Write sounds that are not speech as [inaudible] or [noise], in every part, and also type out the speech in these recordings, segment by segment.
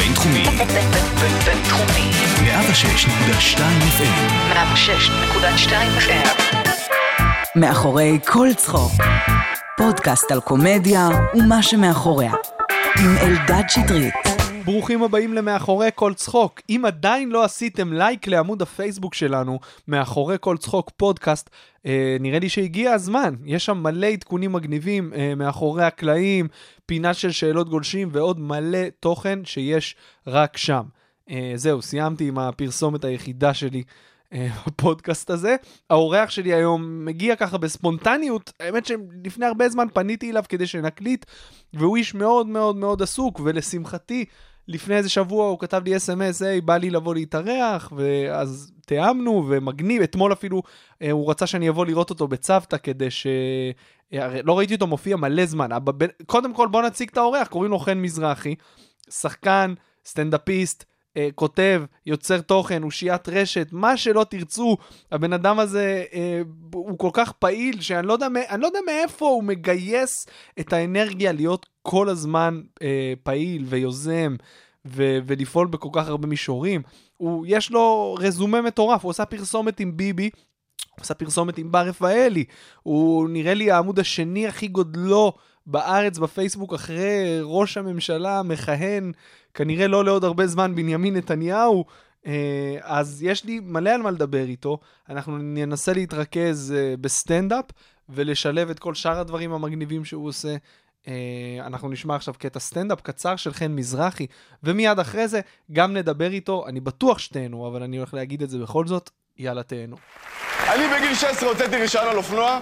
הבינתחומי. בינתחומי. 106.2 FM. 106.2 FM. מאחורי כל צחוק. פודקאסט על קומדיה ומה שמאחוריה. עם אלדד שטרית. ברוכים הבאים למאחורי כל צחוק. אם עדיין לא עשיתם לייק לעמוד הפייסבוק שלנו, מאחורי כל צחוק פודקאסט, אה, נראה לי שהגיע הזמן. יש שם מלא עדכונים מגניבים אה, מאחורי הקלעים, פינה של שאלות גולשים ועוד מלא תוכן שיש רק שם. אה, זהו, סיימתי עם הפרסומת היחידה שלי. אה, בפודקאסט הזה. האורח שלי היום מגיע ככה בספונטניות, האמת שלפני הרבה זמן פניתי אליו כדי שנקליט, והוא איש מאוד מאוד מאוד עסוק, ולשמחתי, לפני איזה שבוע הוא כתב לי אס.אם.אס, היי, בא לי לבוא להתארח, ואז תיאמנו, ומגניב, אתמול אפילו אה, הוא רצה שאני אבוא לראות אותו בצוותא כדי ש... אה, לא ראיתי אותו מופיע מלא זמן. אבל ב- קודם כל בוא נציג את האורח, קוראים לו חן מזרחי, שחקן, סטנדאפיסט, אה, כותב, יוצר תוכן, אושיית רשת, מה שלא תרצו, הבן אדם הזה אה, הוא כל כך פעיל, שאני לא יודע, לא יודע מאיפה הוא מגייס את האנרגיה להיות כל הזמן אה, פעיל ויוזם ו- ולפעול בכל כך הרבה מישורים. הוא, יש לו רזומה מטורף, הוא עשה פרסומת עם ביבי, הוא עשה פרסומת עם בר רפאלי, הוא נראה לי העמוד השני הכי גדול בארץ בפייסבוק אחרי ראש הממשלה המכהן, כנראה לא לעוד הרבה זמן, בנימין נתניהו. אה, אז יש לי מלא על מה לדבר איתו. אנחנו ננסה להתרכז אה, בסטנדאפ ולשלב את כל שאר הדברים המגניבים שהוא עושה. אה, אנחנו נשמע עכשיו קטע סטנדאפ קצר של חן מזרחי, ומיד אחרי זה גם נדבר איתו. אני בטוח שתהנו, אבל אני הולך להגיד את זה בכל זאת. יאללה, תהנו. אני בגיל 16 הוצאתי רישיון על אופנוע,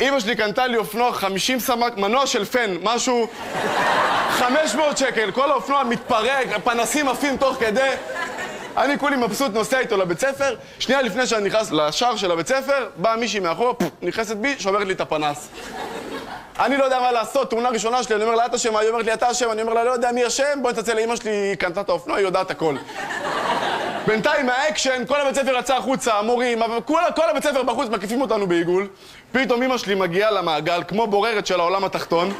אמא שלי קנתה לי אופנוע 50 סמ"ק, מנוע של פן, משהו 500 שקל, כל האופנוע מתפרק, פנסים עפים תוך כדי. אני כולי מבסוט נוסע איתו לבית ספר, שנייה לפני שאני נכנס לשער של הבית ספר, באה מישהי מאחור, נכנסת בי, שוברת לי את הפנס. אני לא יודע מה לעשות, תאונה ראשונה שלי, אני אומר לה, את אשמה, היא אומרת לי, אתה אשם, אני אומר לה, לא יודע מי אשם, בואי נתצא לאמא שלי, היא קנתה את האופנוע, היא יודעת הכל. בינתיים מהאקשן, כל הבית ספר יצא החוצה, המורים, כל, כל הבית ספר בחוץ מקיפים אותנו בעיגול. פתאום אמא שלי מגיעה למעגל, כמו בוררת של העולם התחתון,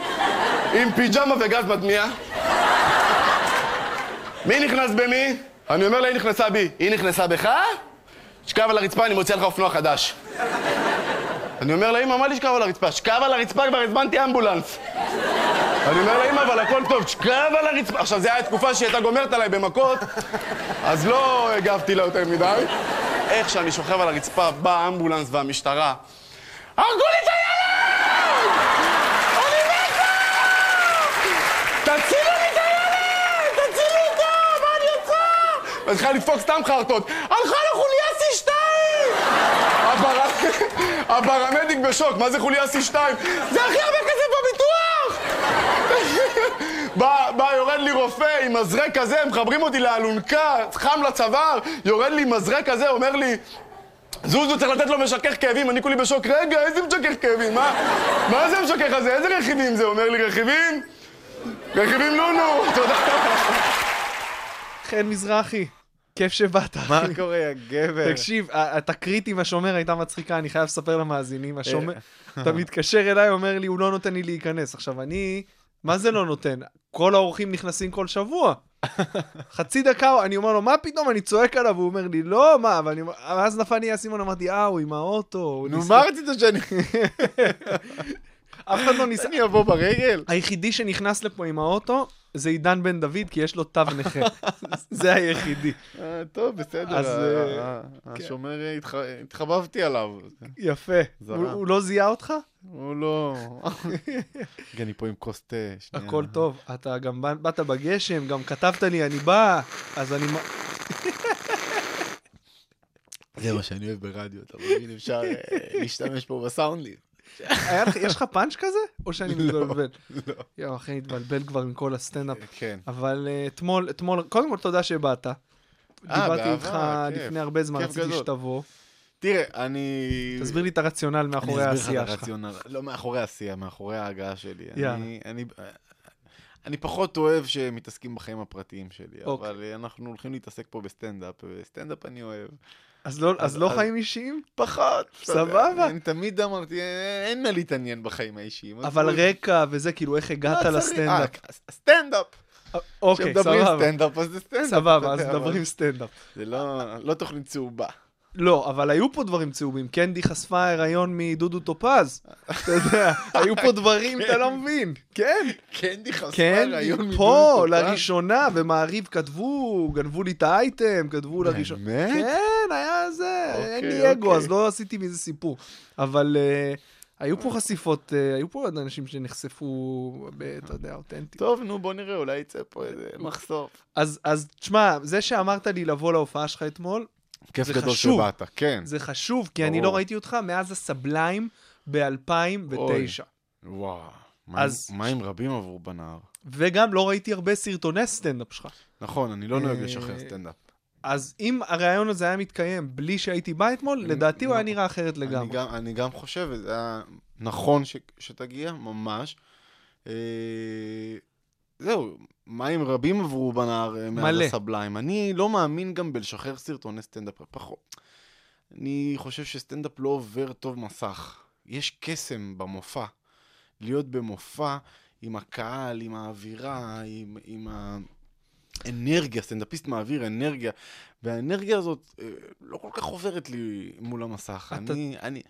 עם פיג'מה וגז מדמיע. מי נכנס במי? אני אומר לה, היא נכנסה בי. היא נכנסה בך? שכב על הרצפה, אני מוציא לך אופנוע חדש. אני אומר לה, אמא, מה לשכב על הרצפה? שכב על הרצפה, כבר הזמנתי אמבולנס. אני אומר לה, אמא, אבל הכל טוב, שכב על הרצפה. עכשיו, זו הייתה תקופה שהיא הייתה גומרת עליי במכות, אז לא הגבתי לה יותר מדי. איך שאני שוכב על הרצפה, בא האמבולנס והמשטרה. הרגו לי את הילד! אני מתה! תצילו לי את הילד! תצילו אותו! מה אני עושה? והתחילה לדפוק סתם חרטות. הלכה לחוליה C2! הפרמדיק בשוק, מה זה חוליה C2? זה הכי הרבה כסף בביטוח! בא, בא, יורד לי רופא עם מזרק כזה, מחברים אותי לאלונקה, חם לצוואר, יורד לי עם מזרק כזה, אומר לי, זוזו, צריך לתת לו משכך כאבים, אני כולי בשוק, רגע, איזה משכך כאבים? מה, מה זה המשכך הזה? איזה רכיבים זה? אומר לי, רכיבים? רכיבים נונו, תודה. [laughs] חן מזרחי, כיף שבאת. מה. קורה, גבר? תקשיב, התקרית עם השומר הייתה מצחיקה, אני חייב לספר למאזינים. השומר, [laughs] אתה מתקשר אליי, אומר לי, הוא לא נותן לי להיכנס. עכשיו, אני, מה זה לא נותן? כל האורחים נכנסים כל שבוע. [laughs] חצי דקה, אני אומר לו, מה פתאום? אני צועק עליו, הוא אומר לי, לא, מה? ואני ואז נפל לי האסימון, אמרתי, אה, הוא עם האוטו. נו, ניסה-" מה רצית שאני... [laughs] אף אחד לא ניסה. אני אבוא ברגל? היחידי שנכנס לפה עם האוטו זה עידן בן דוד, כי יש לו תו נכה. [laughs] זה היחידי. אה, טוב, בסדר. אז, אה, ה- כן. השומר, אה, התח- התחבבתי עליו. יפה. הוא לא זיהה אותך? הוא לא... [laughs] אני פה עם כוס תה. הכל טוב. אתה גם בא- באת בגשם, גם כתבת לי, אני בא, אז אני... [laughs] זה מה שאני אוהב ברדיו, אתה מבין? אפשר אה, להשתמש פה בסאונדלי. יש לך פאנץ' כזה? או שאני לא, מתבלבל? לא. יואו, אחי, התבלבל כבר עם כל הסטנדאפ. כן. אבל אה, אתמול, אתמול, קודם כל תודה שבאת. דיברתי באהבה, איתך כיף. לפני הרבה זמן, רציתי. שתבוא. תראה, אני... תסביר לי את הרציונל מאחורי אני אסביר העשייה לך את שלך. הרציונל. לא מאחורי העשייה, מאחורי ההגעה שלי. אני- פחות אוהב שמתעסקים בחיים הפרטיים שלי, אוקיי. אבל אה, אנחנו הולכים להתעסק פה בסטנדאפ, וסטנדאפ אני אוהב. אז לא- אז אז- לא אז- חיים אישיים? פחות. סבבה. אני תמיד אמרתי, "אין- אין מה להתעניין בחיים האישיים. אבל רקע וזה, כאילו, איך לא הגעת צריך. לסטנדאפ? אה, הסטנדאפ. אוקיי, כשמדברים סבבה. סטנדאפ, אז זה סטנדאפ. סבבה, אז מדברים סטנדאפ. זה לא לא תוכנית צהובה. לא, אבל היו פה דברים צהובים. קנדי חשפה הריון מדודו טופז. אתה יודע, [laughs] היו פה דברים, אתה לא מבין. כן, קנדי חשפה הריון מדודו פה, טופז? לראשונה, ומעריב כתבו, גנבו לי את האייטם, כתבו לראשונה. באמת? כן, היה זה, אין אוקיי, לי אגו, אוקיי. אז לא עשיתי מזה סיפור. אבל אה, היו פה חשיפות, אה, היו פה עוד אנשים שנחשפו, ב- אתה יודע, אותנטי. טוב, נו, בוא נראה, אולי יצא פה איזה. אז, אז תשמע, זה שאמרת לי לבוא להופעה שלך אתמול, כיף זה גדול חשוב. שבאת, כן. זה חשוב, כי אני ברור. לא ראיתי אותך מאז הסבליים ב-2009. וואו. אז- מים רבים עברו בנהר. וגם לא ראיתי הרבה סרטוני סטנדאפ שלך. נכון, אני לא נוהג אה, לשחרר סטנדאפ. אז אם הרעיון הזה היה מתקיים בלי שהייתי בא אתמול, לדעתי הוא היה. נראה אחרת אני לגמרי. גם- אני גם חושב, וזה היה נכון ש- שתגיע, ממש. זהו, מים רבים עברו בנהר אה, מאז. הסבליים. אני לא מאמין גם בלשחרר סרטוני סטנדאפ, פחות. אני חושב שסטנדאפ לא עובר טוב מסך. יש קסם במופע. להיות במופע עם הקהל, עם האווירה, עם, עם האנרגיה, סטנדאפיסט מעביר אנרגיה, והאנרגיה הזאת אה, לא כל כך עוברת לי מול המסך. אתה- אני, אני,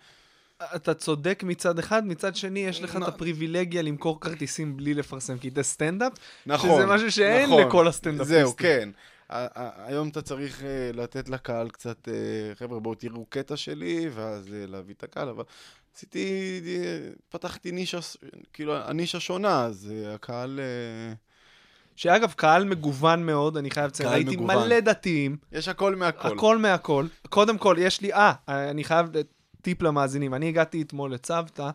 אתה צודק מצד אחד, מצד שני יש לך נ- את הפריבילגיה למכור כרטיסים בלי לפרסם קטעי סטנדאפ, נכון. שזה משהו שאין נכון. לכל הסטנדאפיסטים. זהו, כן. היום אתה צריך אה, לתת לקהל קצת, אה, חבר'ה, בואו תראו קטע שלי, ואז אה, להביא את הקהל, אבל עשיתי, פתחתי נישה, כאילו, הנישה שונה, אז הקהל... שאגב, קהל מגוון מאוד, אני חייב לציין, קהל ראיתי מגוון. מלא דתיים, יש הכל מהכל. הכל מהכל. קודם כל, יש לי, אה, אני חייב טיפ למאזינים. אני הגעתי אתמול לצוותא,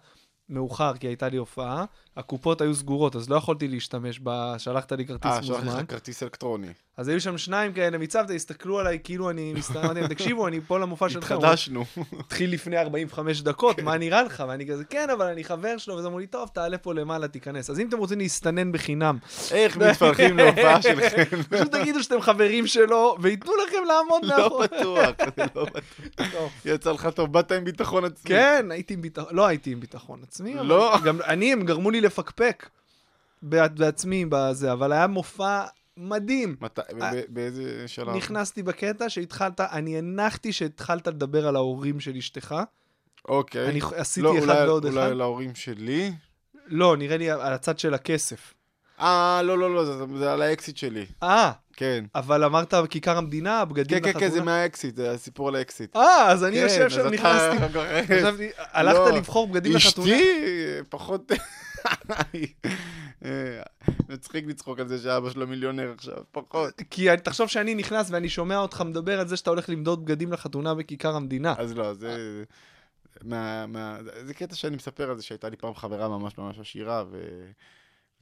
מאוחר, כי הייתה לי הופעה, הקופות היו סגורות, אז לא יכולתי להשתמש ב... שלחת לי כרטיס אה, מוזמן. לך כרטיס אלקטרוני. אז היו שם שניים כאלה מצוותא, הסתכלו עליי כאילו אני מסתכל, אמרתי להם, תקשיבו, אני פה למופע שלכם. התחדשנו. התחיל לפני 45 דקות, מה נראה לך? ואני כזה, כן, אבל אני חבר שלו, ואז אמרו לי, טוב, תעלה פה למעלה, תיכנס. אז אם אתם רוצים להסתנן בחינם, איך מתפרחים להופעה [laughs] שלכם? פשוט תגידו שאתם חברים שלו, וייתנו לכם לעמוד לא מאחורי. בטוח, זה לא בטוח. יצא לך טוב, באת עם ביטחון עצמי. כן, הייתי עם ביטחון, לא הייתי עם ביטחון עצמי, אבל לא. גם אני, הם גרמו לי לפקפק בעצ- בעצמי בזה, אבל היה מופע מדהים. מתי- ב- באיזה שלב? נכנסתי בקטע שהתחלת, אני הנחתי שהתחלת לדבר על ההורים של אשתך. אוקיי. אני עשיתי לא, אחד אולי- ועוד אחד. אולי להורים שלי? לא, נראה לי על הצד של הכסף. אה, לא, לא, לא, זה- זה על האקסיט שלי. אה, כן. אבל אמרת כיכר המדינה, הבגדים כן, כן, כן, זה לחתונה? מהאקסיט, זה הסיפור על האקסיט. אה, אז אני כן, יושב שם, נכנסתי, [laughs] חשבתי, הלכת לא. לבחור בגדים לחתונה? אשתי פחות... [laughs] מצחיק לצחוק על זה שאבא שלו מיליונר עכשיו, פחות. כי תחשוב שאני נכנס ואני שומע אותך מדבר על זה שאתה הולך למדוד בגדים לחתונה בכיכר המדינה. אז לא, זה... מה, מה, זה קטע שאני מספר על זה שהייתה לי פעם חברה ממש ממש עשירה, ו...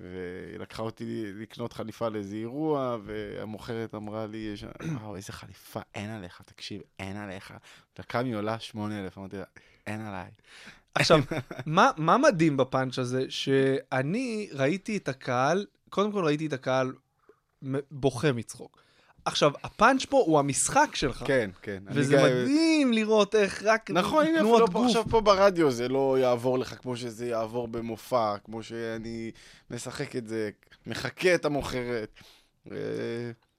והיא לקחה אותי לקנות חליפה לאיזה אירוע, והמוכרת אמרה לי, יש- וואו, איזה חליפה, אין עליך, תקשיב, אין עליך. דקה מי עולה 8,000, אמרתי לה, אין עליי. עכשיו, [laughs] מה, מה מדהים בפאנץ' הזה? שאני ראיתי את הקהל, קודם כל ראיתי את הקהל בוכה מצחוק. עכשיו, הפאנץ' פה הוא המשחק שלך. כן, כן. וזה גם- מדהים לראות איך רק נכון, הנה, תנועות אפילו פה, גוף. עכשיו פה ברדיו זה לא יעבור לך כמו שזה יעבור במופע, כמו שאני משחק את זה, מחקה את המוכרת. אה,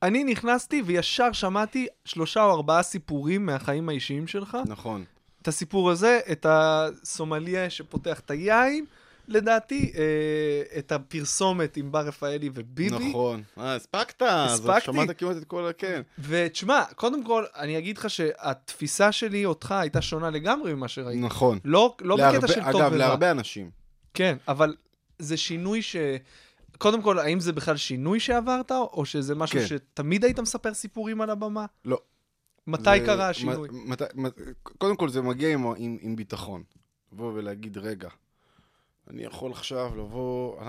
אני נכנסתי וישר שמעתי שלושה או ארבעה סיפורים מהחיים האישיים שלך. נכון. את הסיפור הזה, את הסומליה שפותח את היין, לדעתי, אה, את הפרסומת עם בר רפאלי וביבי. נכון. אה, הספקת? הספקתי. שמעת כמעט את כל ה... כן. ותשמע, קודם כל, אני אגיד לך שהתפיסה שלי אותך הייתה שונה לגמרי ממה שראיתי. נכון. לא, לא להרבה- בקטע של טוב אגב, ורע. להרבה אנשים. כן, אבל זה שינוי ש... קודם כל, האם זה בכלל שינוי שעברת, או שזה משהו כן. שתמיד היית מספר סיפורים על הבמה? לא. מתי זה- קרה השינוי? מת- מת- קודם כל זה מגיע עם, עם, עם ביטחון. לבוא ולהגיד, רגע, אני יכול עכשיו לבוא...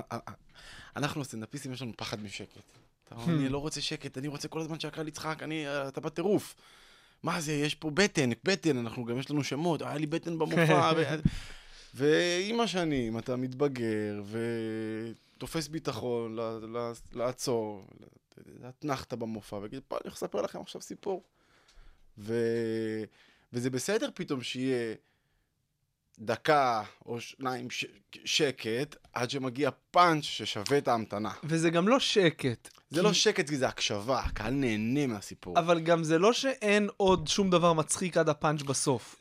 אנחנו הסטנדאפיסטים, יש לנו פחד משקט. אני לא רוצה שקט, אני רוצה כל הזמן שהקהל יצחק, אני, אתה בטירוף. מה זה, יש פה בטן, בטן, אנחנו גם יש לנו שמות, היה לי בטן במופע. [laughs] ו... ועם השנים אתה מתבגר ותופס ביטחון לעצור, לאתנחתא במופע, ולהגיד, פה אני הולך לספר לכם עכשיו סיפור. ו... וזה בסדר פתאום שיהיה דקה או שניים ש... שקט, עד שמגיע פאנץ' ששווה את ההמתנה. וזה גם לא שקט. זה כי- לא שקט, כי זה הקשבה, הקהל נהנה מהסיפור. אבל גם זה לא שאין עוד שום דבר מצחיק עד הפאנץ' בסוף.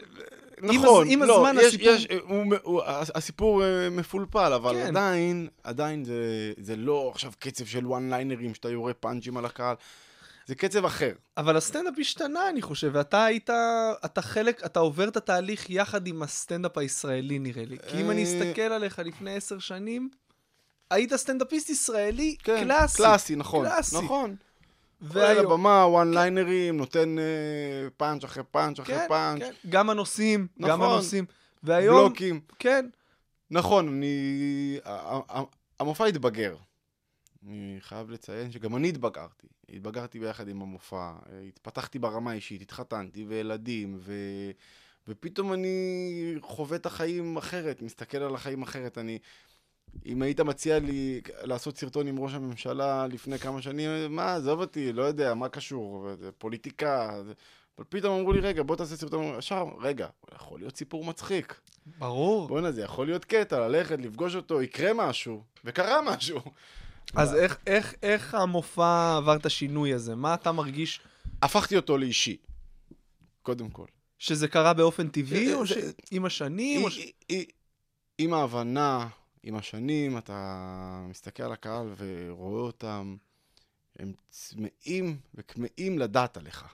נכון, עם לא, הזמן יש, הסיפור- יש, הוא, הוא, הסיפור אה, מפולפל, אבל כן. עדיין, עדיין זה, זה לא עכשיו קצב של one liner ים שאתה יורה פאנצ'ים על הקהל, זה קצב אחר. אבל הסטנדאפ השתנה, אני חושב, ואתה היית, אתה חלק, אתה עובר את התהליך יחד עם הסטנדאפ הישראלי, נראה לי. כי אם אני אה, אסתכל עליך לפני עשר שנים, היית סטנדאפיסט ישראלי כן, קלאסי. קלאסי, נכון. קלאסי. נכון. והיום, לבמה, one liner ים, נותן אה, פאנץ' אחרי פאנץ' אחרי כן, פאנץ', כן, גם הנושאים, גם נכון. הנושאים. והיום, בלוקים. כן, נכון, אני... המופע התבגר. אני חייב לציין שגם אני התבגרתי. התבגרתי ביחד עם המופע. התפתחתי ברמה האישית, התחתנתי, וילדים, ו... ופתאום אני חווה את החיים אחרת, מסתכל על החיים אחרת. אני... אם היית מציע לי לעשות סרטון עם ראש הממשלה לפני כמה שנים, מה, עזוב אותי, לא יודע, מה קשור, פוליטיקה. אבל פתאום אמרו לי, רגע, בוא תעשה סרטון, ישר, רגע, יכול להיות סיפור מצחיק. ברור. בואנה, זה יכול להיות קטע, ללכת, לפגוש אותו, יקרה משהו, וקרה משהו. אז איך, איך, איך המופע עבר את השינוי הזה? מה אתה מרגיש הפכתי אותו לאישי, קודם כל. שזה קרה באופן טבעי, או זה- שעם השנים? או ש... עם ההבנה, עם השנים, אתה מסתכל על הקהל ורואה אותם, הם צמאים וכמהים לדעת עליך.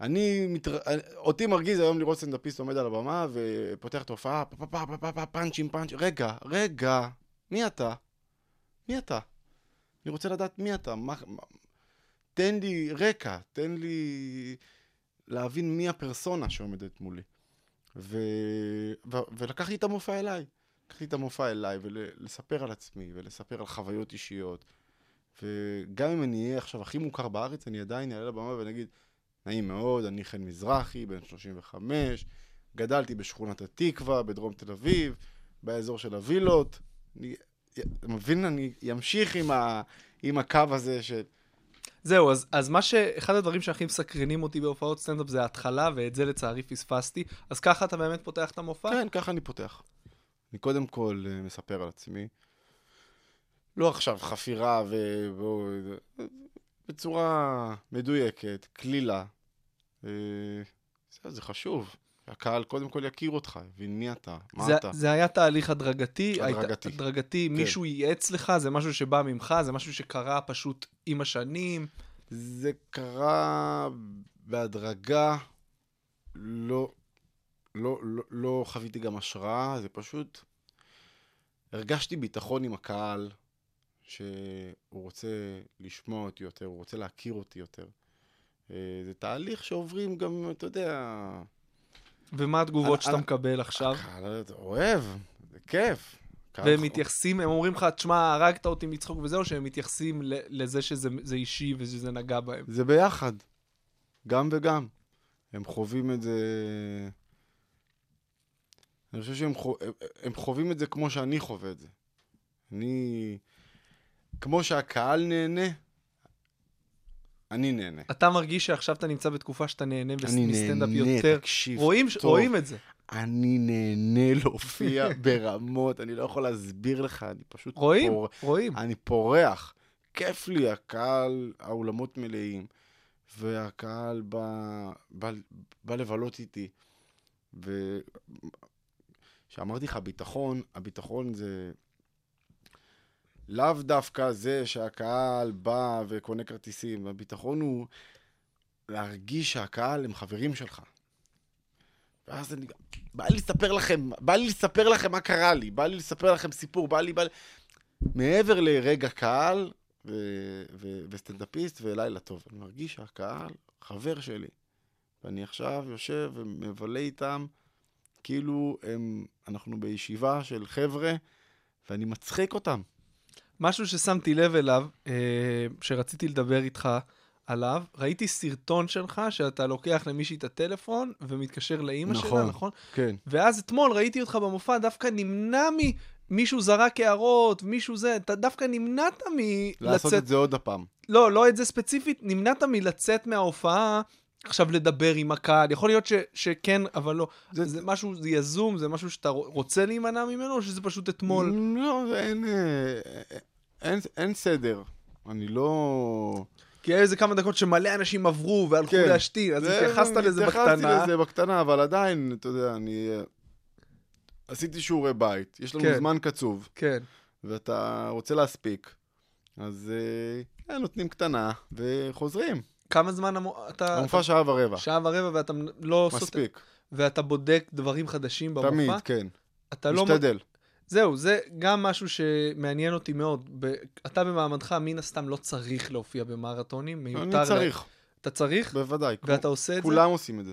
אני, מתר... אותי מרגיז היום לראות סטנדאפיסט עומד על הבמה ופותח פה, פאנצ'ים, פאנצ'ים, רגע, רגע, מי אתה? מי אתה? אני רוצה לדעת מי אתה, מה... מה- תן לי רקע, תן לי להבין מי הפרסונה שעומדת מולי. ו... ו... ולקחתי את המופע אליי. לקחתי את המופע אליי ולספר על עצמי ולספר על חוויות אישיות. וגם אם אני אהיה עכשיו הכי מוכר בארץ, אני עדיין אעלה לבמה ואני אגיד, נעים מאוד, אני חן מזרחי, בן 35, גדלתי בשכונת התקווה, בדרום תל אביב, באזור של הווילות. אני, מבין? אני אמשיך עם, ה... עם הקו הזה של... זהו, אז, אז מה ש... אחד הדברים שהכי מסקרנים אותי בהופעות סטנדאפ זה ההתחלה, ואת זה לצערי פספסתי. אז ככה אתה באמת פותח את המופע? כן, ככה אני פותח. אני קודם כל אה, מספר על עצמי. לא עכשיו חפירה ו... ו... בצורה מדויקת, קלילה. אה, זה, זה חשוב. הקהל קודם כל יכיר אותך, יבין מי אתה, מה זה, אתה. זה היה תהליך הדרגתי? היית- הדרגתי. הדרגתי, כן. מישהו ייעץ לך? זה משהו שבא ממך? זה משהו שקרה פשוט עם השנים? זה קרה בהדרגה, לא, לא, לא, לא חוויתי גם השראה, זה פשוט... הרגשתי ביטחון עם הקהל, שהוא רוצה לשמוע אותי יותר, הוא רוצה להכיר אותי יותר. אה, זה תהליך שעוברים גם, אתה יודע... ומה התגובות שאתה מקבל עכשיו? הקהל אוהב, זה כיף. והם מתייחסים, הם אומרים לך, תשמע, הרגת אותי מצחוק וזה, או שהם מתייחסים לזה שזה זה אישי ושזה נגע בהם? זה ביחד, גם וגם. הם חווים את זה... אני חושב שהם חו... הם- הם חווים את זה כמו שאני חווה את זה. אני... כמו שהקהל נהנה, אני נהנה. אתה מרגיש שעכשיו אתה נמצא בתקופה שאתה נהנה בס- אני מסטנדאפ נהנה, יותר? תקשיב. רואים, טוב. רואים את זה. אני נהנה להופיע [laughs] ברמות, אני לא יכול להסביר לך, אני פשוט... רואים, פור... רואים. אני פורח. כיף לי, הקהל, האולמות מלאים, והקהל בא, בא, בא לבלות איתי. וכשאמרתי לך ביטחון, הביטחון זה לאו דווקא זה שהקהל בא וקונה כרטיסים, הביטחון הוא להרגיש שהקהל הם חברים שלך. ואז אני, בא לי לספר לכם, בא לי לספר לכם מה קרה לי, בא לי לספר לכם סיפור, בא לי, בא לי... מעבר לרגע קהל ו- ו- וסטנדאפיסט ולילה טוב, אני מרגיש שהקהל חבר שלי. ואני עכשיו יושב ומבלה איתם, כאילו הם, אנחנו בישיבה של חבר'ה, ואני מצחיק אותם. משהו ששמתי לב אליו, אה, שרציתי לדבר איתך עליו, ראיתי סרטון שלך שאתה לוקח למישהי את הטלפון ומתקשר לאימא שלה, נכון. נכון? כן. ואז אתמול ראיתי אותך במופע, דווקא נמנע מ... מישהו זרק הערות, מישהו זה, אתה דווקא נמנעת מלצאת... לעשות את זה עוד הפעם. לא, לא את זה ספציפית, נמנעת מלצאת מההופעה עכשיו לדבר עם הקהל? יכול להיות ש, שכן, אבל לא. זה, זה- משהו, זה יזום, זה משהו שאתה רוצה להימנע ממנו, או שזה פשוט אתמול? לא, אין, אה, אין, אין סדר. אני לא... כי היה איזה כמה דקות שמלא אנשים עברו והלכו כן. להשתין, אז זה- התייחסת לזה בקטנה. התייחסתי לזה בקטנה, אבל עדיין, אתה יודע, אני... אה, עשיתי שיעורי בית, יש לנו כן. זמן קצוב, כן. ואתה רוצה להספיק, אז אה, נותנים קטנה וחוזרים. כמה זמן המו- אתה... המופע שעה ורבע, שעה ורבע ואתה לא מספיק. ואתה בודק דברים חדשים במופע? תמיד, כן. אתה לא... משתדל. זהו, זה גם משהו שמעניין אותי מאוד. ב... אתה במעמדך, מן הסתם לא צריך להופיע במרתונים, מיותר... אני לה- צריך, אתה צריך? בוודאי. ואתה עושה את זה? כולם עושים את זה.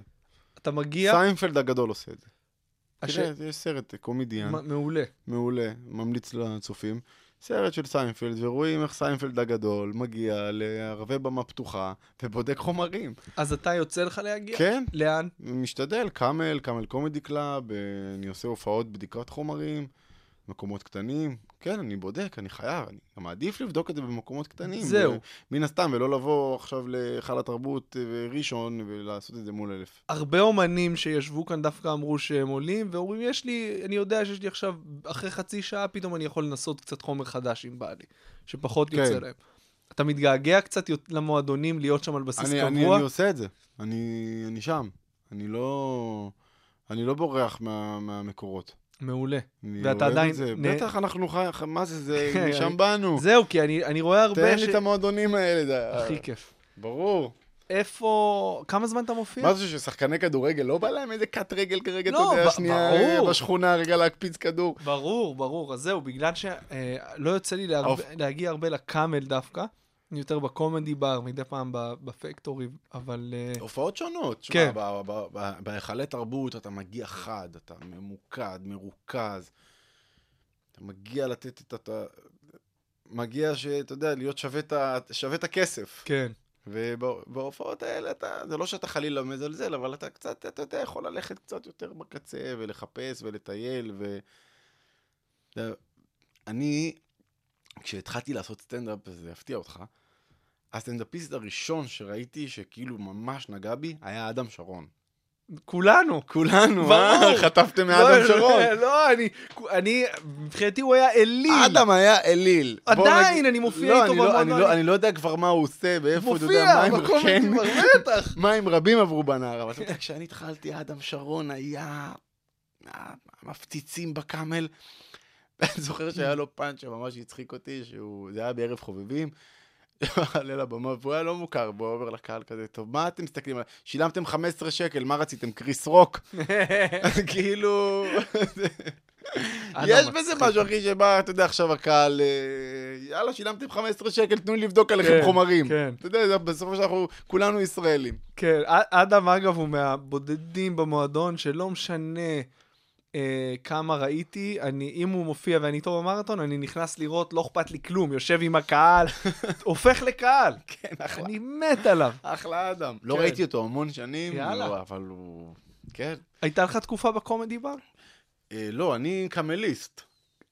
אתה מגיע... סיינפלד הגדול עושה את זה. הש... תראה, יש סרט Comedian, מ- מעולה. מעולה, ממליץ לצופים. סרט של סיינפלד, ורואים איך סיינפלד הגדול מגיע לערבי במה פתוחה ובודק חומרים. אז אתה יוצא לך להגיע? כן, לאן? משתדל, קאמל, קאמל קומדי קלאב, אה, אני עושה הופעות בדיקת חומרים, מקומות קטנים. כן, אני בודק, אני חייב, אני גם מעדיף לבדוק את זה במקומות קטנים. זהו. מן הסתם, ולא לבוא עכשיו להיכל התרבות אה, ראשון ולעשות את זה מול אלף. הרבה אומנים שישבו כאן דווקא אמרו שהם עולים, ואומרים, יש לי, אני יודע שיש לי עכשיו, אחרי חצי שעה, פתאום אני יכול לנסות קצת חומר חדש אם בא לי, שפחות כן. יוצא להם. אתה מתגעגע קצת למועדונים, להיות שם על בסיס אני, קבוע? אני, אני עושה את זה, אני, אני שם. אני לא, אני לא בורח מה, מהמקורות. מעולה. ואתה עדיין את זה. נה- בטח אנחנו חי... מה זה, זה, כן, משם באנו. זהו, כי אני, אני רואה הרבה תן לי את המועדונים האלה. הכי כיף. ברור. איפה... כמה זמן אתה מופיע? מה זה ששחקני כדורגל לא בא להם איזה קאט רגל כרגע, לא, אתה יודע, ב- שנייה ברור. בשכונה רגע להקפיץ כדור. ברור, ברור. אז זהו, בגלל שלא יוצא לי להרבה. להגיע הרבה לקאמל דווקא, יותר בקומדי בר, מדי פעם בפקטורי, אבל... אה, הופעות שונות. כן. שמע, ב- ב- ב- בהיכלי תרבות אתה מגיע חד, אתה ממוקד, מרוכז. אתה מגיע לתת את... אתה... מגיע שאתה יודע, להיות שווה את ה- שווה את הכסף. כן. ובהופעות האלה אתה, זה לא שאתה חלילה מזלזל, אבל אתה קצת, אתה יודע, יכול ללכת קצת יותר בקצה ולחפש ולטייל ו... אני, כשהתחלתי לעשות סטנדאפ, זה יפתיע אותך, הסטנדאפיסט הראשון שראיתי שכאילו ממש נגע בי, היה אדם שרון. כולנו. כולנו. אה? חטפתם לא, מאדם שרון. לא, לא, אני, אני, מבחינתי הוא היה אליל. אדם היה אליל. עדיין, אני מופיע לא, איתו לא- במועדון, אני לא- לא יודע כבר מה הוא עושה, ואיפה, אתה יודע, מופיע, מים- כן. [laughs] רבים עברו בנהר, אבל אתה יודע, כשאני התחלתי, אדם שרון היה המפציצים בקאמל. [laughs] אני זוכר שהיה לו פאנץ' שממש הצחיק אותי, שהוא, זה היה בערב חובבים. [laughs] עלה לבמה, והוא היה לא מוכר, והוא אומר לקהל כזה, טוב, מה אתם מסתכלים עליי? שילמתם 15 שקל, מה רציתם, קריס רוק? [laughs] כאילו... יש. בזה משהו, אחי, שבא, אתה יודע, עכשיו הקהל, אה, יאללה, שילמתם 15 שקל, תנו לי לבדוק עליכם כן, חומרים. כן. אתה יודע, בסופו של דבר אנחנו כולנו ישראלים. כן, אדם אגב הוא מהבודדים במועדון שלא משנה אה, כמה ראיתי, אני, אם הוא מופיע ואני איתו במרתון, אני נכנס לראות, לא אכפת לי כלום, יושב עם הקהל, [laughs] הופך לקהל. כן, אחלה. אני מת עליו. אחלה אדם. לא כן. ראיתי אותו המון שנים, יאללה. לא, אבל הוא... כן. הייתה לך תקופה בקומדי בר? אה, לא, אני קאמליסט.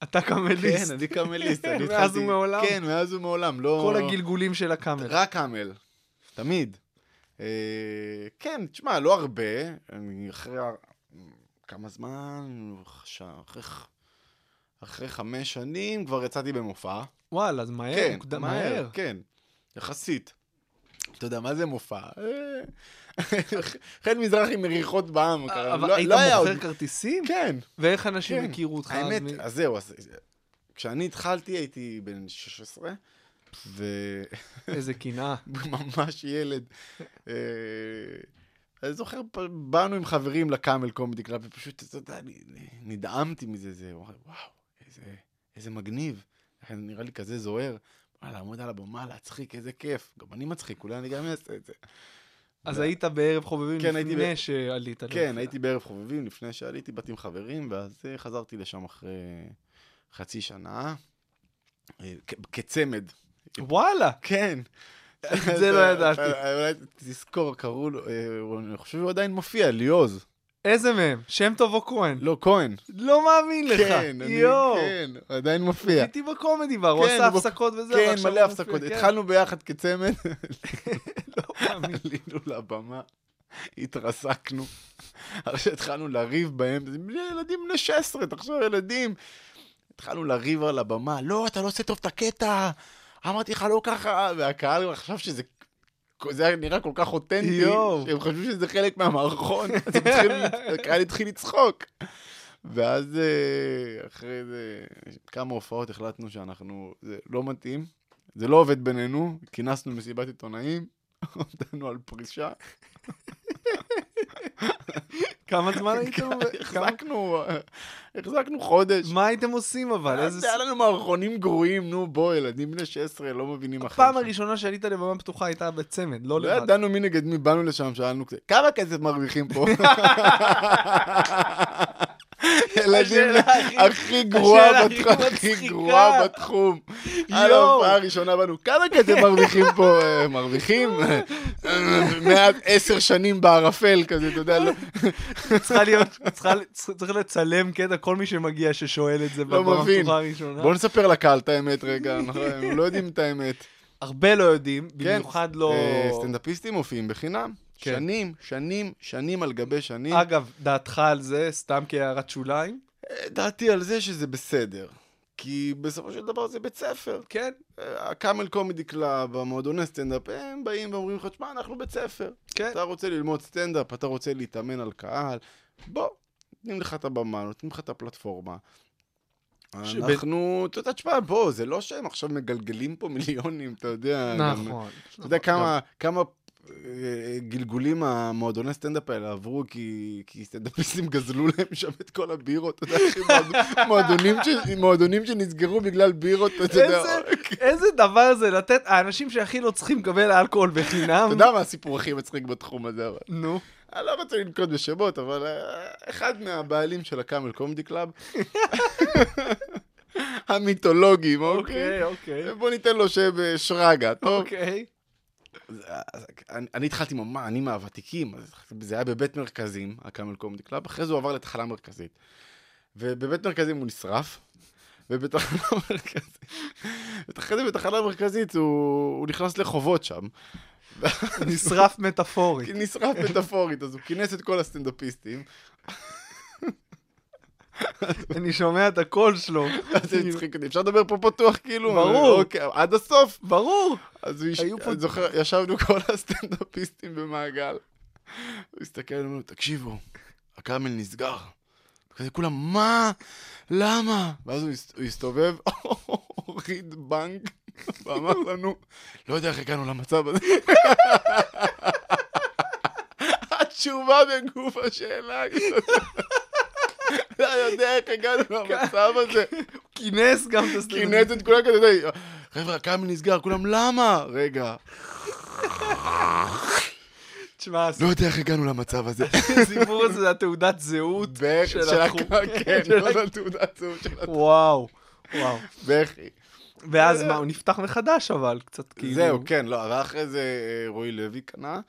אתה קאמליסט. כן, אני קאמליסט. אני [laughs] מאז התחלתי- ומעולם? כן, מאז ומעולם. לא... כל הגלגולים של הקאמל. רק קאמל. תמיד. אה, כן, תשמע, לא הרבה. אחרי... כמה זמן? אחרי... אחרי חמש שנים כבר יצאתי במופע. וואלה, אז מהר, כן, מוקדם, מהר, מהר. כן, יחסית. אתה יודע, מה זה מופע? אה, [laughs] חן מזרחי מריחות בעם. קרה. אבל לא- היית לא מוכר עוד- כרטיסים? כן, ואיך אנשים כן. הכירו אותך? האמת, מ- אז זהו, אז כשאני התחלתי הייתי בן 16, איזה קנאה. [laughs] וממש ילד. אני זוכר, באנו עם חברים ל Camel Comedy Club, ופשוט, אתה יודע, נדהמתי מזה, זה, וואו, איזה, איזה מגניב. נראה לי כזה זוהר. לעמוד על הבמה, להצחיק, איזה כיף. גם אני מצחיק, אולי אני גם אעשה את זה. אז היית בערב חובבים כן, לפני ב- שעלית. כן, להופיע. הייתי בערב חובבים לפני שעליתי, באתי עם חברים, ואז אה, חזרתי לשם אחרי חצי שנה, אה, כ- כצמד. וואלה, כן. את [laughs] זה לא ידעתי. אולי תזכור, קראו לו, אה, אני חושב שהוא עדיין מופיע, ליעוז. איזה מהם? שם טוב או כהן? לא, כהן. לא מאמין לך. כן, אני. כן, עדיין מופיע. הייתי בקומדי בר, הוא כן, עשה הפסקות וזה. כן, מלא הפסקות. כן. התחלנו ביחד כצמד, [laughs] לא מאמין. עלינו לבמה. התרסקנו. אחרי שהתחלנו לריב בהם, ילדים בני 16, תחשוב, ילדים. התחלנו לריב על הבמה, לא, אתה לא עושה טוב את הקטע. אמרתי לך, לא ככה, והקהל חשב שזה... זה היה נראה כל כך אותנטי. שהם חשבו שזה חלק מהמערכון, [laughs] אז הקהל התחיל לצחוק. ואז אה, אחרי זה, כמה הופעות החלטנו שאנחנו, זה לא מתאים, זה לא עובד בינינו, כינסנו מסיבת עיתונאים, הודענו על פרישה, כמה זמן הייתם? כמה- החזקנו, החזקנו חודש. מה הייתם עושים אבל? איזה... היה לנו מערכונים גרועים, נו בוא, ילדים בני 16 לא מבינים אחרי. הפעם הראשונה שעלית לבמה פתוחה הייתה בצמד, לא לא לבד. ידענו מי נגד מי, באנו לשם, שאלנו כמה כסף מרוויחים פה? [laughs] ילדים הכי- גרועה בתחום, הכי. גרועה בתחום. על. ההופעה הראשונה באנו, כמה כסף מרוויחים פה? אה, מרוויחים? מעט עשר שנים בערפל כזה, אתה יודע, לא- צריכה להיות, צריך לצלם קטע כל מי שמגיע ששואל את זה לא. הפתוחה הראשונה. בוא נספר לקהל את האמת רגע, אנחנו- הם לא יודעים את האמת. הרבה לא יודעים, כן, במיוחד לא... אה, סטנדאפיסטים מופיעים בחינם. כן. שנים, שנים, שנים על גבי שנים. אגב, דעתך על זה, סתם כהערת שוליים? אה, דעתי על זה שזה בסדר. כי בסופו של דבר זה בית ספר. כן. אה, ה Camel Comedy Club, המועדוני סטנדאפ, הם באים ואומרים לך, תשמע, אנחנו בית ספר. כן. אתה רוצה ללמוד סטנדאפ, אתה רוצה להתאמן על קהל, בוא, נותנים לך את הבמה, נותנים לך את הפלטפורמה. אנחנו, אתה יודע, תשמע, בוא, זה לא שהם עכשיו מגלגלים פה מיליונים, אתה יודע. נכון. אתה יודע כמה, כמה אה, גלגולים המועדוני סטנדאפ האלה עברו כי, כי סטנדאפיסטים גזלו להם שם את כל הבירות, אתה יודע, אחי, מועדונים, ש, מועדונים שנסגרו בגלל בירות, אתה יודע. איזה, איזה דבר זה לתת, האנשים שהכי לא צריכים לקבל אלכוהול בחינם. אתה יודע מה הסיפור הכי מצחיק בתחום הזה, אבל... נו. אני לא רוצה לנקוט בשמות, אבל אה, אחד מהבעלים של ה Camel Comedy Club, [laughs] המיתולוגים, אוקיי? אוקיי, אוקיי. בוא ניתן לו שם אה, שרגא, טוב? אוקיי. אני, אני התחלתי ממש, אני מהוותיקים, זה היה בבית מרכזים, ה Camel Comedy Club, אחרי זה הוא עבר לתחנה מרכזית. ובבית מרכזים הוא נשרף, ובתחנה [laughs] מרכזית, ואחרי זה בתחנה מרכזית הוא, הוא נכנס לחובות שם. נשרף מטאפורית. [laughs] נשרף מטאפורית, אז הוא כינס את כל הסטנדאפיסטים, אני שומע את הקול שלו. אז [laughs] זה הצחיק אותי, אפשר לדבר פה פתוח כאילו? ברור. אוקיי, עד הסוף. ברור. אז אני זוכר, ישבנו [laughs] כל הסטנדאפיסטים במעגל. הוא הסתכל עלינו, תקשיבו, הקאמל נסגר. כזה כולם, מה? למה? ואז הוא הסתובב, [laughs] הוריד בנק, ואמר לנו, לא יודע איך הגענו למצב הזה. התשובה בגוף השאלה. [laughs] לא יודע איך הגענו למצב הזה. כינס גם את הסטנדאפ. כינס את כולם כזה, חבר'ה, הקאמל נסגר, כולם, למה? רגע, תשמע, לא יודע איך הגענו למצב הזה. [laughs] הסיפור הזה זה התעודת זהות [laughs] של התחום. הקאמל, כן, של לא ה- זו תעודת זהות של התחום. וואו. וואו. בכי. ואז מה, הוא נפתח מחדש אבל, קצת כאילו... זהו, כן, לא, אחרי זה אה, רועי לוי קנה.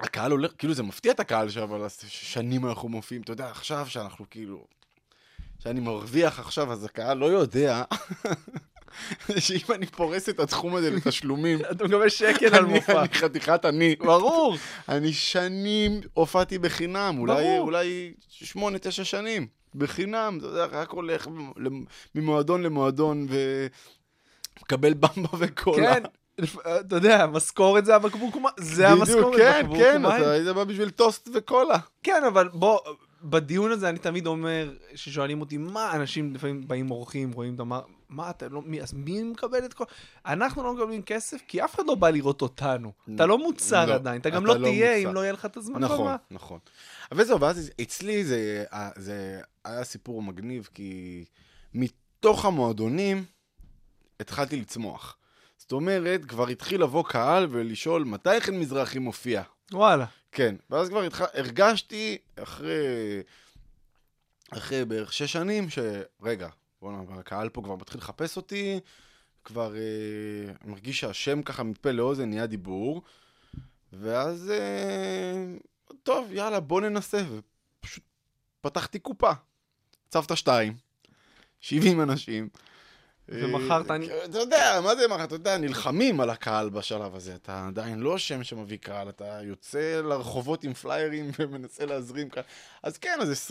הקהל הולך, כאילו זה מפתיע את הקהל שאבל שנים אנחנו מופיעים, אתה יודע, עכשיו שאנחנו כאילו, שאני מרוויח עכשיו, אז הקהל לא יודע [laughs] שאם אני פורס את התחום הזה לתשלומים, [laughs] אתה מקבל שקל על מופע. אני חתיכת אני. ברור. [laughs] אני שנים הופעתי בחינם, אולי, שמונה, תשע שנים, בחינם, אתה יודע, רק הולך ממועדון למועדון ומקבל במבה וקולה. כן. לפ- אתה יודע, המשכורת זה הבקבוק מים. זה בדיוק, המשכורת, כן, בקבוק כן, מים. אתה היית בא בשביל טוסט וקולה. כן, אבל בוא, בדיון הזה אני תמיד אומר, ששואלים אותי, מה אנשים לפעמים באים אורחים, רואים את המר... מה אתה לא, מי, אז מי מקבל את כל... אנחנו לא מקבלים כסף, כי אף אחד לא בא לראות אותנו. אתה לא מוצר לא, עדיין, אתה גם לא לא תהיה מוצר. אם לא יהיה לך את הזמן נכון, במה. נכון. אבל זהו, ואז אצלי זה, זה היה סיפור מגניב, כי מתוך המועדונים התחלתי לצמוח. זאת אומרת, כבר התחיל לבוא קהל ולשאול מתי חן מזרחי מופיע. וואלה. כן, ואז כבר התח... הרגשתי אחרי, אחרי בערך שש שנים, שרגע, בוא'נה, הקהל פה כבר מתחיל לחפש אותי, כבר אה, מרגיש שהשם ככה מפה לאוזן נהיה דיבור, ואז, אה, טוב, יאללה, בוא ננסה, ופשוט פתחתי קופה, צוותא שתיים, 70 אנשים. ומכרת... אה, אתה יודע, מה זה מכרת? אתה יודע, נלחמים על הקהל בשלב הזה. אתה עדיין לא שם שמביא קהל, אתה יוצא לרחובות עם פליירים [laughs] ומנסה להזרים קהל. אז כן, אז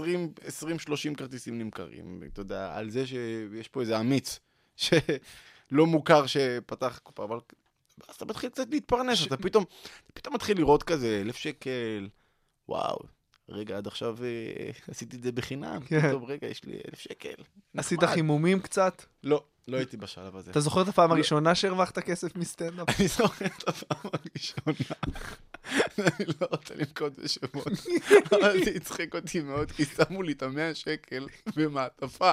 20-30 כרטיסים נמכרים. אתה יודע, על זה שיש פה איזה אמיץ [laughs] שלא מוכר שפתח קופה, אבל אז אתה מתחיל קצת להתפרנס, אתה פתאום, אתה פתאום מתחיל לראות כזה אלף שקל, וואו. רגע, עד עכשיו אה, עשיתי את זה בחינם, כן. טוב, רגע, יש לי אלף שקל. עשית. חימומים קצת? לא, לא הייתי בשלב הזה. אתה זוכר את הפעם הראשונה שהרווחת כסף מסטנדאפ? אני זוכר את הפעם הראשונה. אני לא רוצה לנקוט בשמות, אבל זה הצחיק אותי מאוד, כי שמו לי את המאה שקל במעטפה.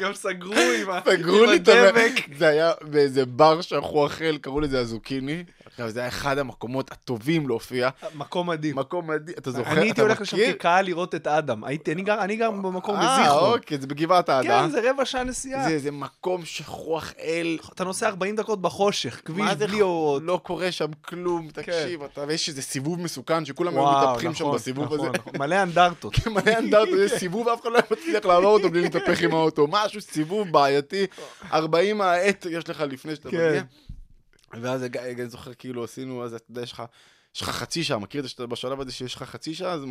גם סגרו עם ה- סגרו עם לי את המאה... הדבק. זה היה באיזה בר שכחו אכל, קראו לזה הזוקיני. עכשיו, זה היה אחד המקומות הטובים להופיע. מקום מדהים. מקום מדהים, אתה זוכר? אני הייתי הולך לשם? כקהל לראות את אדם. הייתי, אני גר, אני גר במקום אה, בזיכרון. אוקיי, זה בגבעת האדה. כן, זה רבע שעה נסיעה. זה איזה מקום שכוח אל. אתה נוסע 40 דקות בחושך, כביש זה בלי אורות. לא קורה שם כלום, תקשיב, אתה, ויש איזה סיבוב מסוכן שכולם היו מתהפכים שם נכון, בסיבוב נכון, הזה. נכון. מלא אנדרטות. מלא אנדרטות, יש סיבוב, אף אחד לא מצליח לעבור אותו בלי להתהפך עם האוטו. משהו, סיבוב בעייתי, 40 העט יש לך לפני שאתה כן. מגיע. ואז אני זוכר, כאילו, עשינו, אז אתה יודע, יש לך... יש לך חצי שעה, מכיר את זה שאתה בשלב הזה שיש לך חצי שעה, אז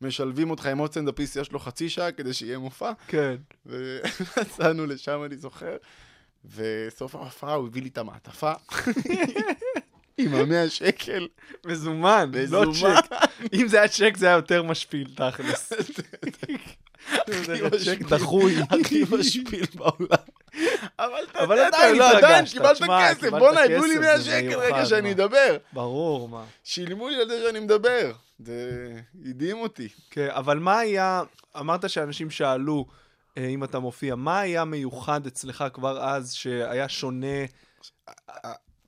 משלבים אותך עם עוד סטנדאפיסט, יש לו חצי שעה כדי שיהיה מופע. כן. ויצאנו [laughs] לשם, אני זוכר, וסוף ההופעה הוא הביא לי את המעטפה [laughs] עם המאה שקל. מזומן, לא. צ'ק. אם זה היה צ'ק זה היה יותר משפיל, תכלס. [laughs] צ'ק. דחוי. הכי משפיל בעולם. אבל עדיין לא, עדיין התרגשת, קיבלת כסף, בואנה, הביאו לי כסף, 100 זה שקל רגע שאני. אדבר. ברור, מה. שילמו לי על זה שאני מדבר. זה הדהים אותי. כן, אבל מה היה, אמרת שאנשים שאלו אה, אם אתה מופיע, מה היה מיוחד אצלך כבר אז שהיה שונה?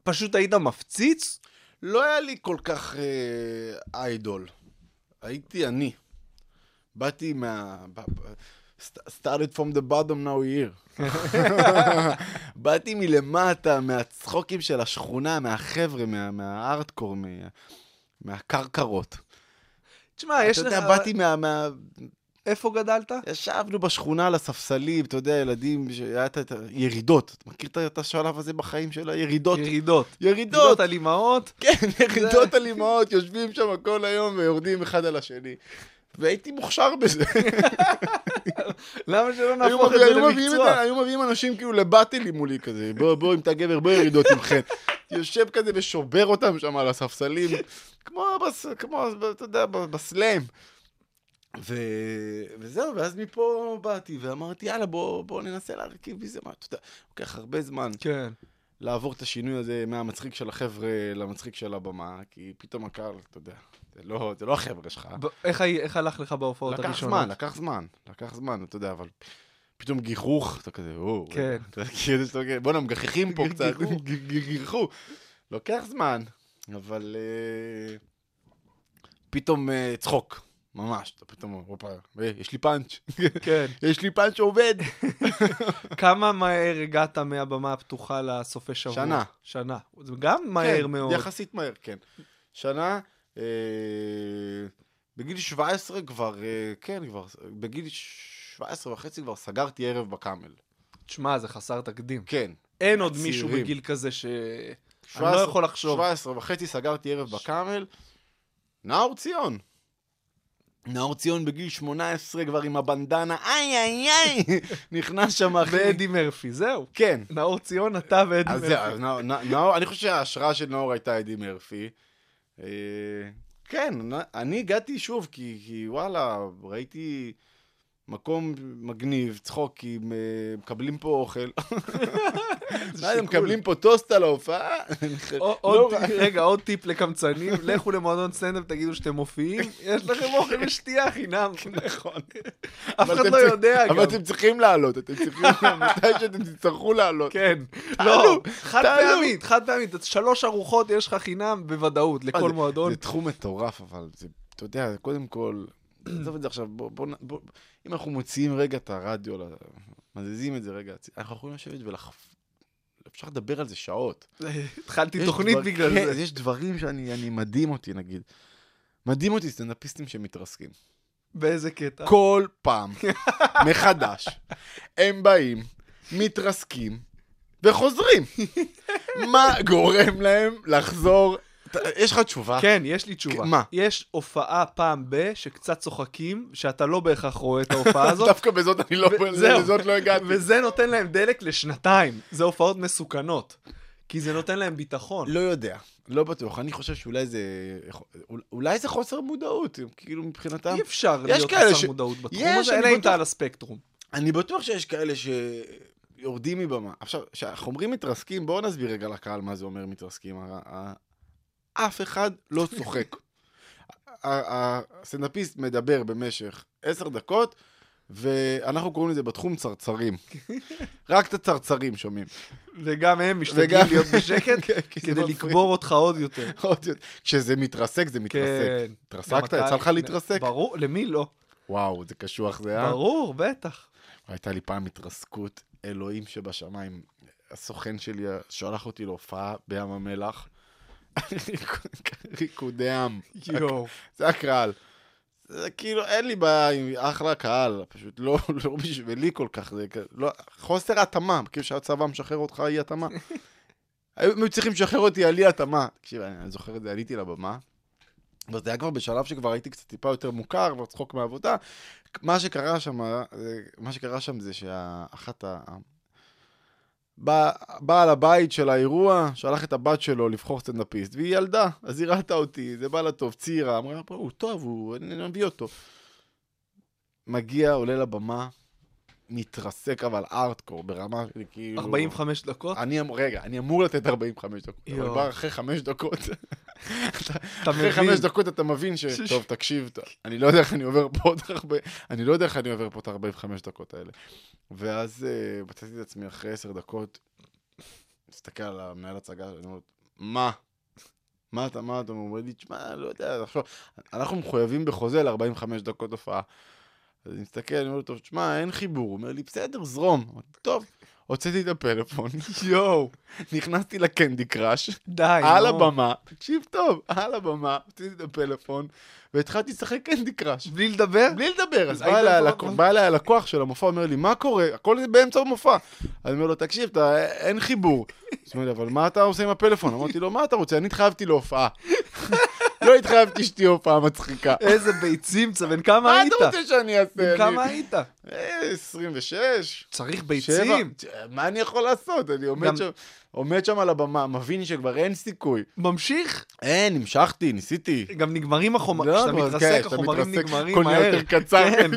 פשוט היית מפציץ? לא היה לי כל כך אה, איידול. הייתי אני. באתי מה... started from the bottom now here. [laughs] באתי מלמטה, מהצחוקים של השכונה, מהחבר'ה, מה- מהארטקור, מה- מהקרקרות. תשמע, יש אתה לך... יודע, באתי מה... מה... איפה גדלת? ישבנו בשכונה על הספסלים, אתה יודע, ילדים, שהיה את הירידות. אתה מכיר את- את השלב הזה בחיים של הירידות? ירידות. ירידות! ירידות על אימהות? כן, ירידות על אימהות, יושבים שם כל היום ויורדים אחד על השני. והייתי מוכשר בזה. למה שלא נהפוך את זה למקצוע? היו מביאים אנשים כאילו לבטלי מולי כזה, בוא, בוא, אם אתה גבר, בוא ירידות עמכם. יושב כזה ושובר אותם שם על הספסלים, כמו, כמו, אתה יודע, בסלאם. ו... וזהו, ואז מפה באתי ואמרתי, יאללה, בוא, בוא ננסה להרכיב מזה, מה, אתה יודע, לוקח הרבה זמן כן. לעבור את השינוי הזה מהמצחיק של החבר'ה למצחיק של הבמה, כי פתאום הקהל, אתה יודע, זה לא, זה לא החבר'ה שלך. ב- איך איך הלך לך בהופעות לקח הראשונות? זמן, לקח זמן, לקח זמן, אתה יודע, אבל פתאום גיחוך, אתה כזה, או, כן. [laughs] אומר, בואנה, מגחכים פה קצת, גיחוך. ג- ג- גיחכו. לוקח זמן, אבל אה, פתאום אה, צחוק, ממש, אתה פתאום, הופה, אה, [laughs] יש לי פאנץ', כן. יש לי פאנץ' שעובד. [laughs] כמה מהר הגעת מהבמה הפתוחה לסופי שבוע? שנה. שנה. זה גם מהר כן, מאוד. יחסית מהר, כן. שנה, אה, בגיל 17 כבר, אה, כן, כבר, בגיל 17 וחצי כבר סגרתי ערב בקאמל. תשמע, זה חסר תקדים. כן. אין עוד מישהו צעירים. בגיל כזה ש... אני 17 לא יכול לחשוב. 17 וחצי סגרתי ערב בקאמל. נאור ציון. נאור ציון בגיל 18 כבר עם הבנדנה, איי איי איי, [laughs] נכנס שם אחי. ואדי מרפי, זהו. כן. נאור ציון, אתה ואדי אז מרפי. זהו, אז נאור- נאור, אני חושב שההשראה של נאור הייתה אדי מרפי. אה, כן, אני הגעתי שוב, כי כי וואלה, ראיתי מקום מגניב, צחוקים, אה, מקבלים פה אוכל. [laughs] הם מקבלים פה טוסט על ההופעה? לא רגע, עוד טיפ לקמצנים, [laughs] לכו למועדון סטנדאפ, תגידו שאתם מופיעים, יש לכם אוכל [laughs] ושתייה חינם. נכון. אף אחד לא יודע גם. אבל אתם צריכים לעלות, אתם צריכים, מתי שאתם תצטרכו לעלות. כן. לא, חד. פעמית, חד פעמית. שלוש ארוחות יש לך חינם בוודאות, לכל זה- מועדון. זה תחום מטורף, אבל אתה יודע, קודם כל, עזוב את זה עכשיו, בוא, בוא, בוא, אם אנחנו מוציאים רגע את הרדיו, מזיזים את זה רגע, אנחנו יכולים לשבת ולח... אפשר לדבר על זה שעות. [laughs] התחלתי תוכנית דבר- בגלל כן, זה. יש דברים שאני, אני מדהים אותי, נגיד. מדהים אותי סטנדאפיסטים שמתרסקים. באיזה קטע? כל פעם, [laughs] מחדש. הם באים, מתרסקים, וחוזרים. [laughs] מה גורם להם לחזור? יש לך תשובה? כן, יש לי תשובה. מה? יש הופעה פעם ב, שקצת צוחקים, שאתה לא בהכרח רואה את ההופעה הזאת. דווקא בזאת אני לא. לזאת לא הגעתי. וזה נותן להם דלק לשנתיים. זה הופעות מסוכנות. כי זה נותן להם ביטחון. לא יודע, לא בטוח. אני חושב שאולי זה... אולי זה חוסר מודעות, כאילו מבחינתם. אי אפשר להיות חסר ש- מודעות בתחום הזה, אלא אם. אתה על הספקטרום. אני בטוח שיש כאלה שיורדים מבמה. עכשיו, כשאנחנו אומרים מתרסקים, בואו נסביר רגע לקהל מה זה אומר מתרסקים. אף אחד לא צוחק. הסטנדאפיסט מדבר במשך עשר דקות, ואנחנו קוראים לזה בתחום צרצרים. רק את הצרצרים שומעים. וגם הם משתדלים וגם- להיות בשקט, [laughs] כן, זה כדי. לקבור אותך עוד יותר. עוד יותר. כשזה מתרסק, זה מתרסק. כן. התרסקת? יצא לך להתרסק? ברור, למי לא? וואו, זה קשוח זה, אה? ברור, בטח. הייתה לי פעם התרסקות, אלוהים שבשמיים. הסוכן שלי שלח אותי להופעה בים המלח. ריקודי עם. יואו. זה הקהל. זה כאילו, אין לי בעיה עם אחלה קהל, פשוט לא, לא בשבילי כל כך, זה לא, חוסר התאמה, כאילו שהצבא משחרר אותך אי התאמה. [laughs] היו צריכים לשחרר אותי על אי התאמה. תקשיב, אני, אני זוכר את זה, עליתי לבמה, וזה היה כבר בשלב שכבר הייתי קצת טיפה יותר מוכר, כבר צחוק מהעבודה. מה שקרה שם, זה- מה שקרה שם זה שאחת ה... בעל הבית של האירוע שלח את הבת שלו לבחור סטנדאפיסט, והיא ילדה, אז היא ראתה אותי, זה בא לה טוב, צעירה, אמרה, "פה, הוא טוב, הוא... אני מביא אותו. מגיע, עולה לבמה, מתרסק אבל ארטקור, ברמה כאילו... 45 דקות? אני אמור, רגע, אני אמור לתת 45 דקות, אבל יואו. כבר אחרי 5 דקות, [laughs] אתה אחרי מבין. 5 דקות אתה מבין ש... טוב, תקשיב, אני לא יודע איך אני עובר פה עוד הרבה, אני לא יודע איך אני עובר פה את ה-45 דקות האלה. ואז אה, מצאתי את עצמי אחרי 10 דקות, מסתכל על המנהל הצגה, אני אומר, מה? מה אתה, מה אתה אומר לי? תשמע, לא יודע, עכשיו, אנחנו מחויבים בחוזה ל-45 דקות הופעה. אז אני מסתכל, אני אומר לו, תשמע, אין חיבור. הוא אומר לי, בסדר, זרום. טוב, הוצאתי את הפלאפון, [laughs] יואו, נכנסתי לקנדי קראש, די. על. הבמה, תקשיב טוב, על הבמה, הוצאתי את הפלאפון, והתחלתי לשחק קנדי קראש. בלי לדבר? בלי לדבר, אז בא אליי הלקוח- של המופע, אומר לי, מה קורה? הכל זה באמצע המופע. אני אומר לו, תקשיב, אין חיבור. אז הוא אומר לי, אבל מה אתה עושה עם הפלאפון? אמרתי לו, מה אתה רוצה? אני התחייבתי להופעה. לא התחייבתי שתהיה הופעה מצחיקה. איזה ביצים, בן כמה מה היית? אתה רוצה שאני אעשה? בן כמה היית? אה, 26. צריך שבע. ביצים. מה אני יכול לעשות? אני עומד שם, עומד שם על הבמה, מבין שכבר אין סיכוי. ממשיך, אין, המשכתי, ניסיתי. גם נגמרים החומרים, לא, כשאתה כן, מתרסק, כשאתה החומרים נגמרים מהר. יותר קצר, כן.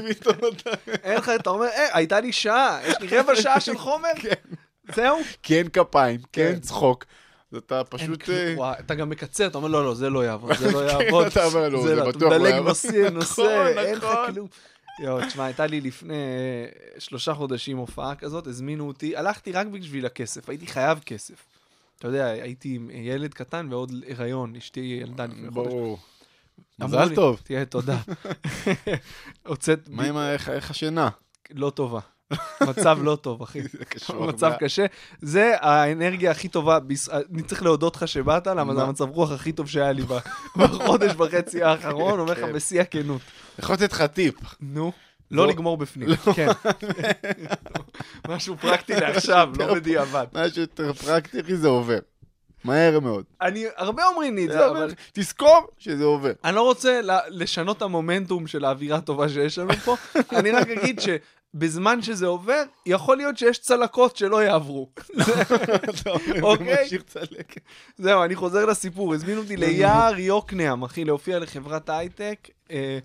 אין לך, אתה אומר, אה, הייתה לי שעה, יש לי רבע שעה של [laughs] חומר? זהו? כי אין כפיים, כן. צחוק. אז אתה פשוט... אה, וואי, אתה גם מקצר, אתה אומר, לא, לא, זה לא יעבוד, זה [laughs] לא יעבוד. אתה אומר, לא, זה אתה בטוח לא מדלג יעבוד. נושא, [laughs] נושא, נכון, אין לך נכון. כלום. יואו, תשמע, הייתה לי לפני אה, שלושה חודשים הופעה כזאת, הזמינו אותי, הלכתי רק בשביל הכסף, הייתי חייב כסף. אתה יודע, הייתי עם ילד קטן ועוד הריון, אשתי ילדה לפני חודש. ברור. מזל טוב. תהיה, תודה. [laughs] הוצאת, מה עם איך השינה? לא טובה. מצב לא טוב, אחי. [laughs] מצב קשה. זה האנרגיה הכי טובה, אני צריך להודות לך שבאת, למה זה? המצב רוח הכי טוב שהיה לי [laughs] בחודש וחצי האחרון, אומר לך כן. בשיא הכנות. יכול לתת לך טיפ. נו, לא לא. לגמור בפנים, [laughs] כן. משהו פרקטי לעכשיו, לא בדיעבד. משהו יותר פרקטי, אחי, זה עובר. מהר מאוד. אני, הרבה אומרים לי את זה. אבל תזכור שזה עובר. אני לא רוצה לשנות את המומנטום של האווירה הטובה שיש לנו פה, אני רק אגיד שבזמן שזה עובר, יכול להיות שיש צלקות שלא יעברו. [laughs] אוקיי. זהו, אני חוזר לסיפור. הזמינו אותי ליער יוקנעם, אחי, להופיע לחברת הייטק. אה,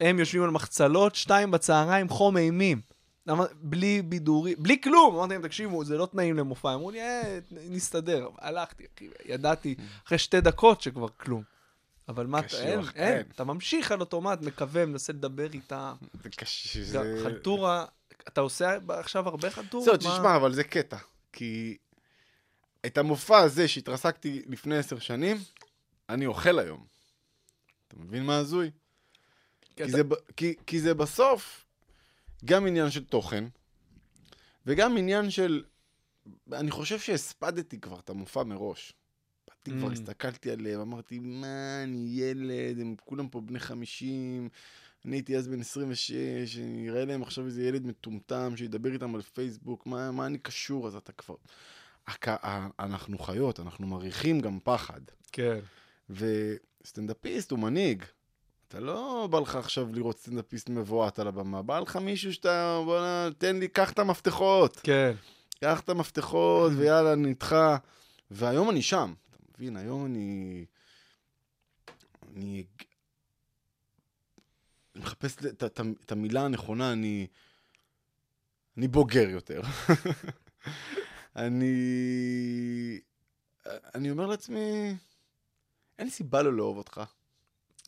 הם יושבים על מחצלות, שתיים בצהריים, חום אימים. בלי בידורי, בלי כלום. אמרתי להם, תקשיבו, זה לא תנאים למופע. אמרו לי, אה, נסתדר. הלכתי, ידעתי אחרי שתי דקות שכבר כלום. אבל מה, אתה- אין. אין. אתה ממשיך על אוטומט, מקווה, מנסה לדבר איתה. זה קשה. זה- חלטורה, אתה עושה עכשיו הרבה חלטורות? זהו? תשמע, אבל זה קטע. כי את המופע הזה שהתרסקתי לפני עשר שנים, אני אוכל היום. אתה מבין מה הזוי? כי אתה- זה, כי, כי זה בסוף גם עניין של תוכן, וגם עניין של... אני חושב שהספדתי כבר את המופע מראש. באתי כבר, Mm. הסתכלתי עליהם, אמרתי, מה, אני ילד, הם כולם פה בני חמישים, אני הייתי אז בן 26, שנראה להם עכשיו איזה ילד מטומטם שידבר איתם על פייסבוק, מה, מה אני קשור? אז אתה כבר... אנחנו חיות, אנחנו מריחים גם פחד. כן. וסטנדאפיסט הוא מנהיג. אתה לא בא לך עכשיו לראות סטנדאפיסט מבועת על הבמה, בא לך מישהו שאתה, בוא'נה, תן לי, קח את המפתחות. כן. קח את המפתחות [clears throat] ויאללה, נדחה. והיום אני שם, מבין? היום אני... אני... אני מחפש את, המילה הנכונה, אני... אני בוגר יותר. [laughs] אני... אני אומר לעצמי, אין לי סיבה לא לאהוב אותך.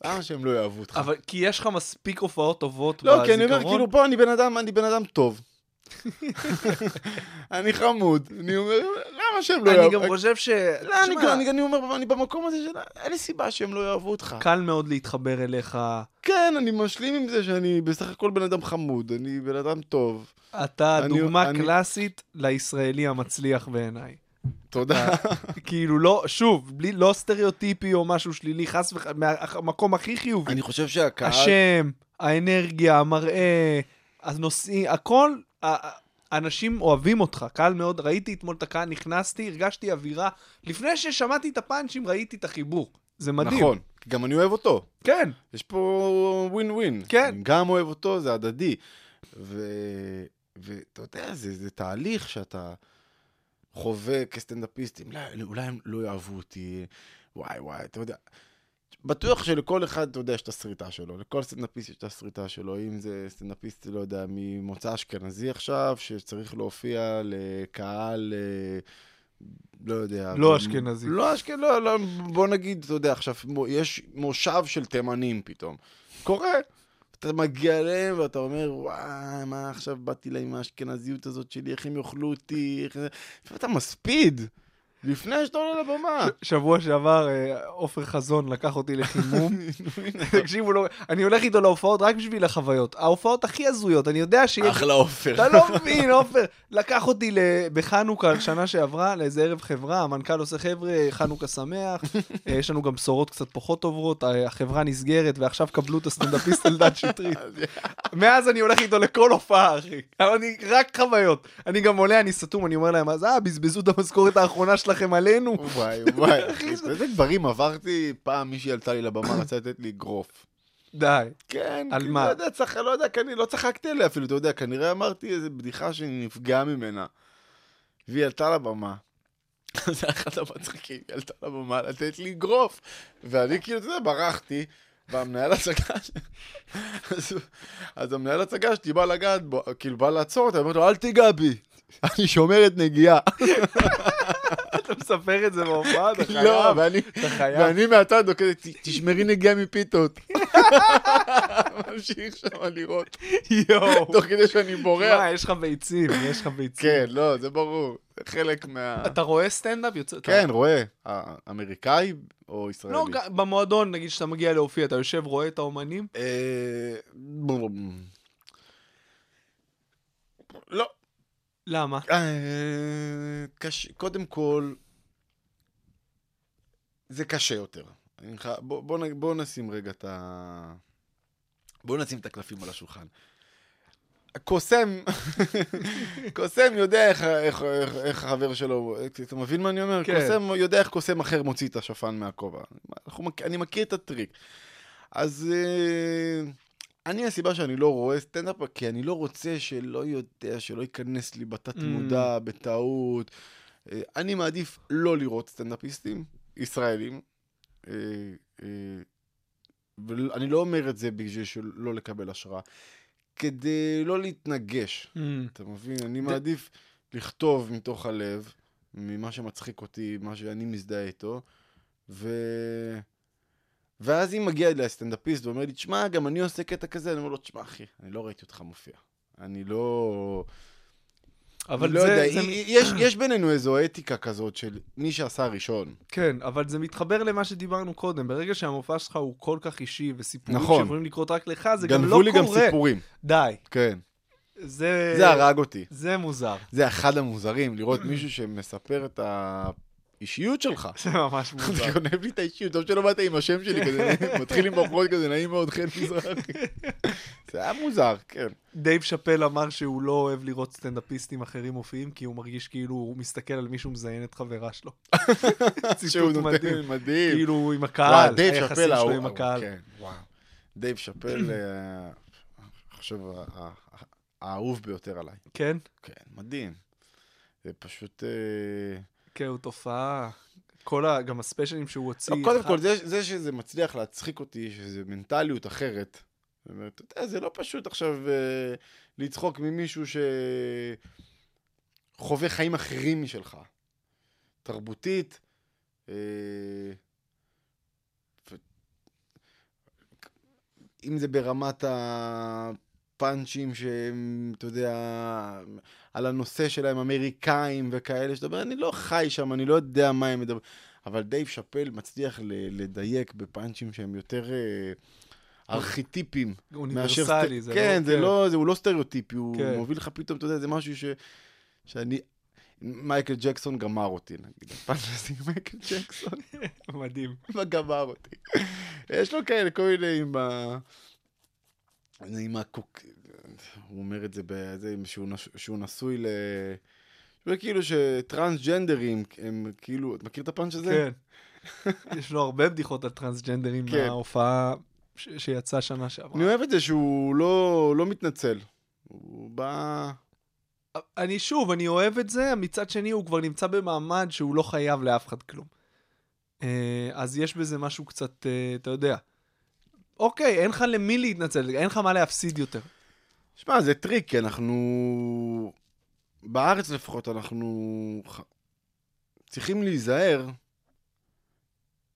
למה שהם לא יאהבו אותך? אבל כי יש לך מספיק הופעות טובות לא, כי אני אומר, בזיכרון. כאילו, פה אני בן אדם, אני בן אדם טוב. [laughs] [laughs] אני חמוד. אני אומר, למה שהם לא אני יאהבו? גם חושב ש... לא, אני, אני, אני אומר, אני במקום הזה של... אין לי סיבה שהם לא יאהבו אותך. קל מאוד להתחבר אליך. כן, אני משלים עם זה שאני בסך הכל בן אדם חמוד, אני בן אדם טוב. אתה אני- דוגמה אני- קלאסית לישראלי המצליח בעיניי. תודה. כאילו לא, שוב, בלי, לא סטריאוטיפי או משהו שלילי, חס וחלילה, מהמקום הכי חיובי. אני חושב שהקהל... השם, האנרגיה, המראה, הנושאים, הכל, אנשים אוהבים אותך, קל מאוד. ראיתי אתמול את הקהל, נכנסתי, הרגשתי אווירה. לפני ששמעתי את הפאנצ'ים, ראיתי את החיבור. זה מדהים. נכון, גם אני אוהב אותו. כן, יש פה ווין ווין. כן. אני גם אוהב אותו, זה הדדי. ואתה יודע, זה, זה תהליך שאתה חווה כסטנדאפיסטים. לא, אולי הם לא יאהבו אותי, וואי וואי, אתה יודע. בטוח שלכל אחד, אתה יודע, יש את הסריטה שלו. לכל סטנדאפיסט יש את הסריטה שלו. אם זה סטנדאפיסט, לא יודע, ממוצא אשכנזי עכשיו, שצריך להופיע לקהל... אה, לא יודע. לא ב- אשכנזי. לא אשכנזי, לא, לא, בוא נגיד, אתה יודע, עכשיו, יש מושב של תימנים פתאום. קורה. אתה מגיע אליהם ואתה אומר, וואי, מה עכשיו באתי להם עם האשכנזיות הזאת שלי, איך הם יאכלו אותי, איך. ואתה מספיד, לפני שאתה עולה לבמה. שבוע שעבר אה, עופר חזון לקח אותי לחימום. [laughs] תקשיבו, לא- אני הולך איתו להופעות רק בשביל החוויות. ההופעות הכי הזויות, אני יודע שיש... אחלה עופר. אתה לא מבין, עופר. לקח אותי בחנוכה, שנה שעברה, לאיזה ערב חברה, המנכ"ל עושה חבר'ה, חנוכה שמח. [laughs] אה, יש לנו גם בשורות קצת פחות טובות, אה, החברה נסגרת, ועכשיו קבלו את הסטנדאפיסט אלדד שטרית. [laughs] מאז אני הולך איתו לכל הופעה, אחי. אבל אני, רק חוויות. אני גם עולה, אני סתום, אני אומר להם, אז אה, בזבזו את המשכורת האחרונה שלכם עלינו. וואי, וואי, [laughs] איזה דברים עברתי, פעם מישהי עלתה לי לבמה, רצה לתת לי אגרוף. די. כן, על מה? לא יודע, צח, לא יודע, כנראה, לא צחקתי עליה אפילו, אתה יודע, כנראה אמרתי איזה בדיחה שאני נפגע ממנה. והיא עלתה לבמה. [laughs] זה אחד המצחיקים, היא עלתה לבמה לתת לי אגרוף. ואני כאילו, אתה יודע, ברחתי, והמנהל הצגה, אז המנהל הצגה שלי בא לגעת בו, כאילו בא לעצור אותה, אמרתי לו, אל תיגע בי, [laughs] אני שומרת נגיעה. אתה מספר את זה בהופעה, אתה חייב. לא, ואני. ואני מהצד, "ת- תשמרי נגיעה מפיתות. [laughs] ממשיך שם לראות, יואו. תוך כדי שאני בורח. מה, יש לך ביצים, יש לך ביצים. כן, לא, זה ברור. זה חלק מה... אתה רואה סטנדאפ? יוצא... כן, רואה. אמריקאי או ישראלי? לא, במועדון, נגיד שאתה מגיע להופיע, אתה יושב, רואה את האומנים? אה. לא. למה? אה, קודם כל, זה קשה יותר. אני חי- בוא- בוא בוא נשים רגע את ה... בוא נשים את הקלפים על השולחן. קוסם, [laughs] קוסם יודע איך, איך, איך, איך החבר שלו, אתה מבין מה אני אומר? כן. קוסם יודע איך קוסם אחר מוציא את השפן מהכובע. אנחנו, מכ- אני מכיר את הטריק. אז אה, אני, הסיבה שאני לא רואה סטנדאפ, כי אני לא רוצה שלא יודע, שלא ייכנס לי בתת Mm. מודע, בטעות. אה, אני מעדיף לא לראות סטנדאפיסטים ישראלים. אה, אה, ואני לא אומר את זה בשביל שלא לקבל השראה. כדי לא להתנגש, Mm. אתה מבין? אני מעדיף לכתוב מתוך הלב, ממה שמצחיק אותי, מה שאני מזדהה איתו, ו... ואז אם מגיע אליי סטנדאפיסט ואומר לי, תשמע, גם אני עושה קטע כזה, אני אומר לו, תשמע, אחי, אני לא ראיתי אותך מופיע. אני לא... אבל לא זה, יודע, זה, יש, יש בינינו איזו אתיקה כזאת של מי שעשה ראשון. כן, אבל זה מתחבר למה שדיברנו קודם. ברגע שהמופע שלך הוא כל כך אישי, וסיפורים נכון. שיכולים לקרות רק לך, זה גם לא גנבו לי גם קורה. סיפורים. די. כן. זה... זה הרג אותי. זה מוזר. זה אחד המוזרים, לראות מישהו שמספר את האישיות שלך. [laughs] זה ממש אתה מוזר. גונב לי את האישיות, טוב שלא באת עם השם שלי כזה, [laughs] מתחיל עם בחורות כזה, נעים מאוד, חן מזרחי. [laughs] זה היה מוזר, כן. דייב שאפל אמר שהוא לא אוהב לראות סטנדאפיסטים אחרים מופיעים, כי הוא מרגיש כאילו הוא מסתכל על מישהו מזיין את חברה שלו. ציטוט מדהים. מדהים. כאילו עם הקהל, היחסים שלו עם הקהל. כן. דייב שאפל, אה, אני חושב, ה- ה- האהוב ביותר עליי. כן? כן, מדהים. זה פשוט... אה, כן, הוא תופעה. כל ה... גם הספיישלים שהוא הוציא. לא, קודם אחד- כל, זה, זה שזה מצליח להצחיק אותי, שזה מנטליות אחרת. זאת אומרת, אתה יודע, זה לא פשוט עכשיו אה, לצחוק ממישהו שחווה חיים אחרים משלך. תרבותית. אה. אם זה ברמת הפאנצ'ים שהם, אתה יודע, על הנושא שלהם, אמריקאים וכאלה, שאתה אומר, אני לא חי שם, אני לא יודע מה הם מדברים. אבל דייב שאפל מצליח לדייק בפאנצ'ים שהם יותר אה, ארכיטיפיים. אוניברסלי, מאשר זה סט- כן, לא- זה לא, זה, הוא לא סטריאוטיפי, הוא כן. מוביל לך פתאום, אתה יודע, זה משהו ש, שאני... מייקל ג'קסון גמר אותי, נגיד. הזה עם [laughs] מייקל ג'קסון, [laughs] מדהים. [laughs] גמר אותי? יש לו כאלה, כל מיני עם ה... עם הקוק... הוא אומר את זה בזה, שהוא, נש... שהוא נשוי ל... זה כאילו שטרנסג'נדרים הם כאילו, אתה מכיר את הפאנץ' הזה? כן. [laughs] יש לו הרבה בדיחות על טרנסג'נדרים כן. מההופעה ש- שיצאה שנה שעברה. אני אוהב את זה שהוא לא, לא מתנצל. הוא בא... אני שוב, אני אוהב את זה, מצד שני הוא כבר נמצא במעמד שהוא לא חייב לאף אחד כלום. אה, אז יש בזה משהו קצת, אה, אתה יודע. אוקיי, אין לך למי להתנצל, אין לך מה להפסיד יותר. שמע, זה טריק, כי אנחנו... בארץ לפחות אנחנו צריכים להיזהר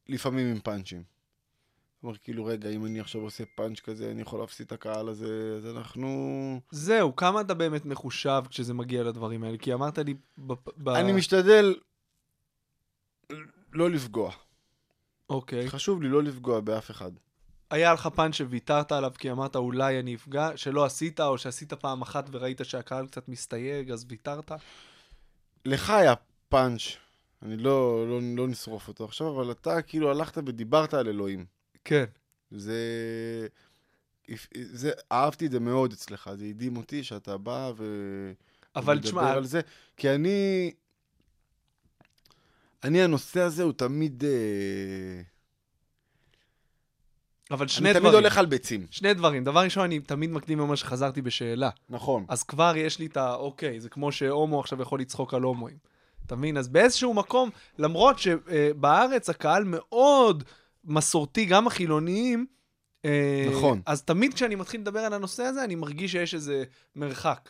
לפעמים עם פאנצ'ים. אומרת, כאילו, רגע, אם אני עכשיו עושה פאנץ' כזה, אני יכול להפסיד את הקהל הזה, אז אנחנו... זהו, כמה אתה באמת מחושב כשזה מגיע לדברים האלה? כי אמרת לי... ב... אני משתדל לא לפגוע. אוקיי. חשוב לי לא לפגוע באף אחד. היה לך פאנץ' שוויתרת עליו כי אמרת אולי אני אפגע, שלא עשית, או שעשית פעם אחת וראית שהקהל קצת מסתייג, אז ויתרת? לך היה פאנץ', אני לא, לא, לא נשרוף אותו עכשיו, אבל אתה כאילו הלכת ודיברת על אלוהים. כן. זה... זה... אהבתי את זה מאוד אצלך, זה הדהים אותי שאתה בא ו... אבל תשמע, על זה, כי אני... אני, הנושא הזה הוא תמיד... אה, אבל שני אני דברים. תמיד הולך על ביצים. שני דברים. דבר ראשון, אני תמיד מקדים ואומר שחזרתי בשאלה. נכון. אז כבר יש לי את ה... אוקיי, זה כמו שהומו עכשיו יכול לצחוק על הומואים. אתה מבין? אז באיזשהו מקום, למרות שבארץ הקהל מאוד מסורתי, גם החילוניים, אה, נכון. אז תמיד כשאני מתחיל לדבר על הנושא הזה, אני מרגיש שיש איזה מרחק.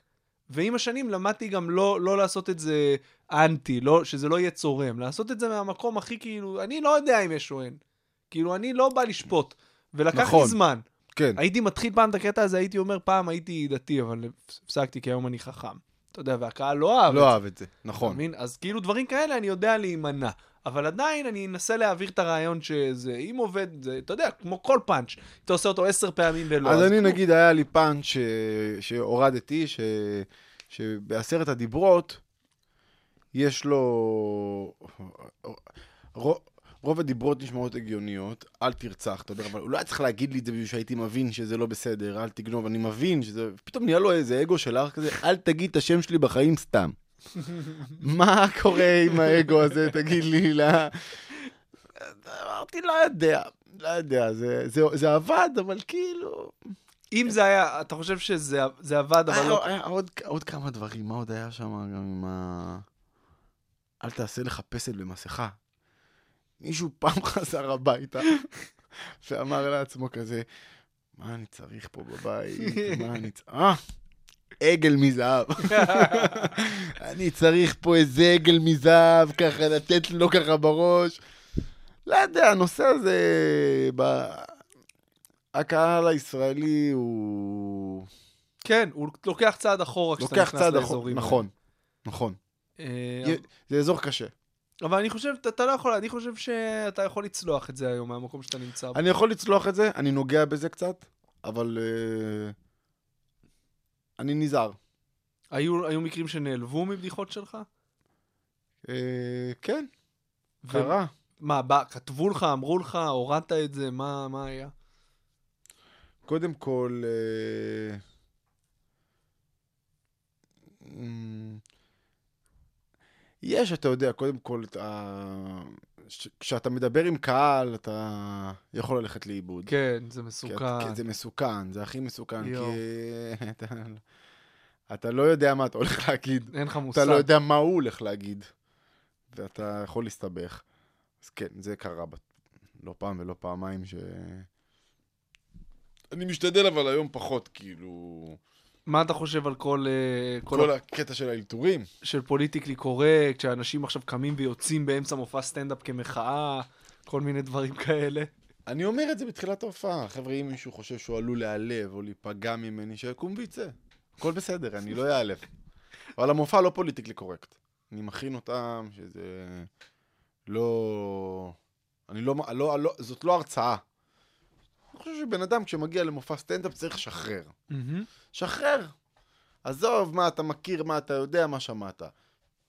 ועם השנים למדתי גם לא, לא לעשות את זה אנטי, לא, שזה לא יהיה צורם. לעשות את זה מהמקום הכי כאילו, אני לא יודע אם יש או אין. כאילו, אני לא בא לשפוט. ולקח נכון. לי זמן. כן. הייתי מתחיל פעם את הקטע הזה, הייתי אומר, פעם הייתי דתי, אבל הפסקתי כי היום אני חכם. אתה יודע, והקהל לא אהב את לא זה. אהב את זה, נכון. מבין? אז כאילו דברים כאלה אני יודע להימנע. אבל עדיין אני אנסה להעביר את הרעיון שזה, אם עובד, זה, אתה יודע, כמו כל פאנץ', אתה עושה אותו עשר פעמים ולא. אז אני כלום. נגיד, היה לי פאנץ' ש- שהורדתי, ש- שבעשרת הדיברות, יש לו... רו- רוב הדיברות נשמעות הגיוניות, אל תרצח, אתה יודע, אבל הוא לא היה צריך להגיד לי את זה בשביל שהייתי מבין שזה לא בסדר, אל תגנוב, אני מבין שזה... פתאום נהיה לו איזה אגו של אח כזה, אל תגיד את השם שלי בחיים סתם. [laughs] מה קורה עם האגו הזה, תגיד לי, לא... אמרתי, לא יודע, לא יודע, זה, זה, זה עבד, אבל כאילו... אם זה היה, אתה חושב שזה זה עבד, אבל לא... היה, היה עוד, עוד כמה דברים, מה עוד היה שם גם עם ה... אל תעשה לך פסל במסכה. מישהו פעם [laughs] חזר הביתה ואמר לעצמו כזה, מה אני צריך פה בבית? מה אני צריך... אה, עגל מזהב. [laughs] אני צריך פה איזה עגל מזהב, ככה לתת לו ככה בראש. לא יודע, הנושא הזה... ב... הקהל הישראלי הוא... כן, הוא לוקח צעד אחורה כשאתה לוקח נכנס צעד אחורה, לאזורים האלה. נכון, נכון. אה, זה אזור קשה. אבל אני חושב, אתה- לא יכול, אני חושב שאתה יכול לצלוח את זה היום מהמקום שאתה נמצא בו. אני יכול לצלוח את זה, אני נוגע בזה קצת, אבל אה, אני נזהר. היו היו מקרים שנעלבו מבדיחות שלך? אה, כן, קרה. מה, בא, כתבו לך, אמרו לך, הורדת את זה, מה, מה היה? קודם כל, אמ, יש, אתה יודע, קודם כל, אתה... ש- כשאתה מדבר עם קהל, אתה יכול ללכת לאיבוד. כן, זה כי מסוכן. את- כי זה מסוכן, זה הכי מסוכן, כי יואו. [laughs] אתה, אתה לא יודע מה אתה הולך להגיד, אין לך מושג. אתה לא יודע מה הוא הולך להגיד, ואתה יכול להסתבך. אז כן, זה קרה ב- לא פעם ולא פעמיים ש... אני משתדל אבל היום פחות, כאילו... מה אתה חושב על כל, אה, כל, כל הקטע של האלתורים. של פוליטיקלי קורקט, שאנשים עכשיו קמים ויוצאים באמצע מופע סטנדאפ כמחאה, כל מיני דברים כאלה? אני אומר את זה בתחילת ההופעה. חבר'ה, אם מישהו חושב שהוא עלול להיעלב או להיפגע ממני, שיקום ויצא. הכל בסדר, אני לא אעלב. אבל המופע לא פוליטיקלי קורקט. אני מכין אותם, שזה לא... אני לא... לא, לא זאת לא הרצאה. אני חושב שבן אדם כשמגיע למופע סטנדאפ צריך לשחרר. שחרר. עזוב מה אתה מכיר, מה אתה יודע, מה שמעת.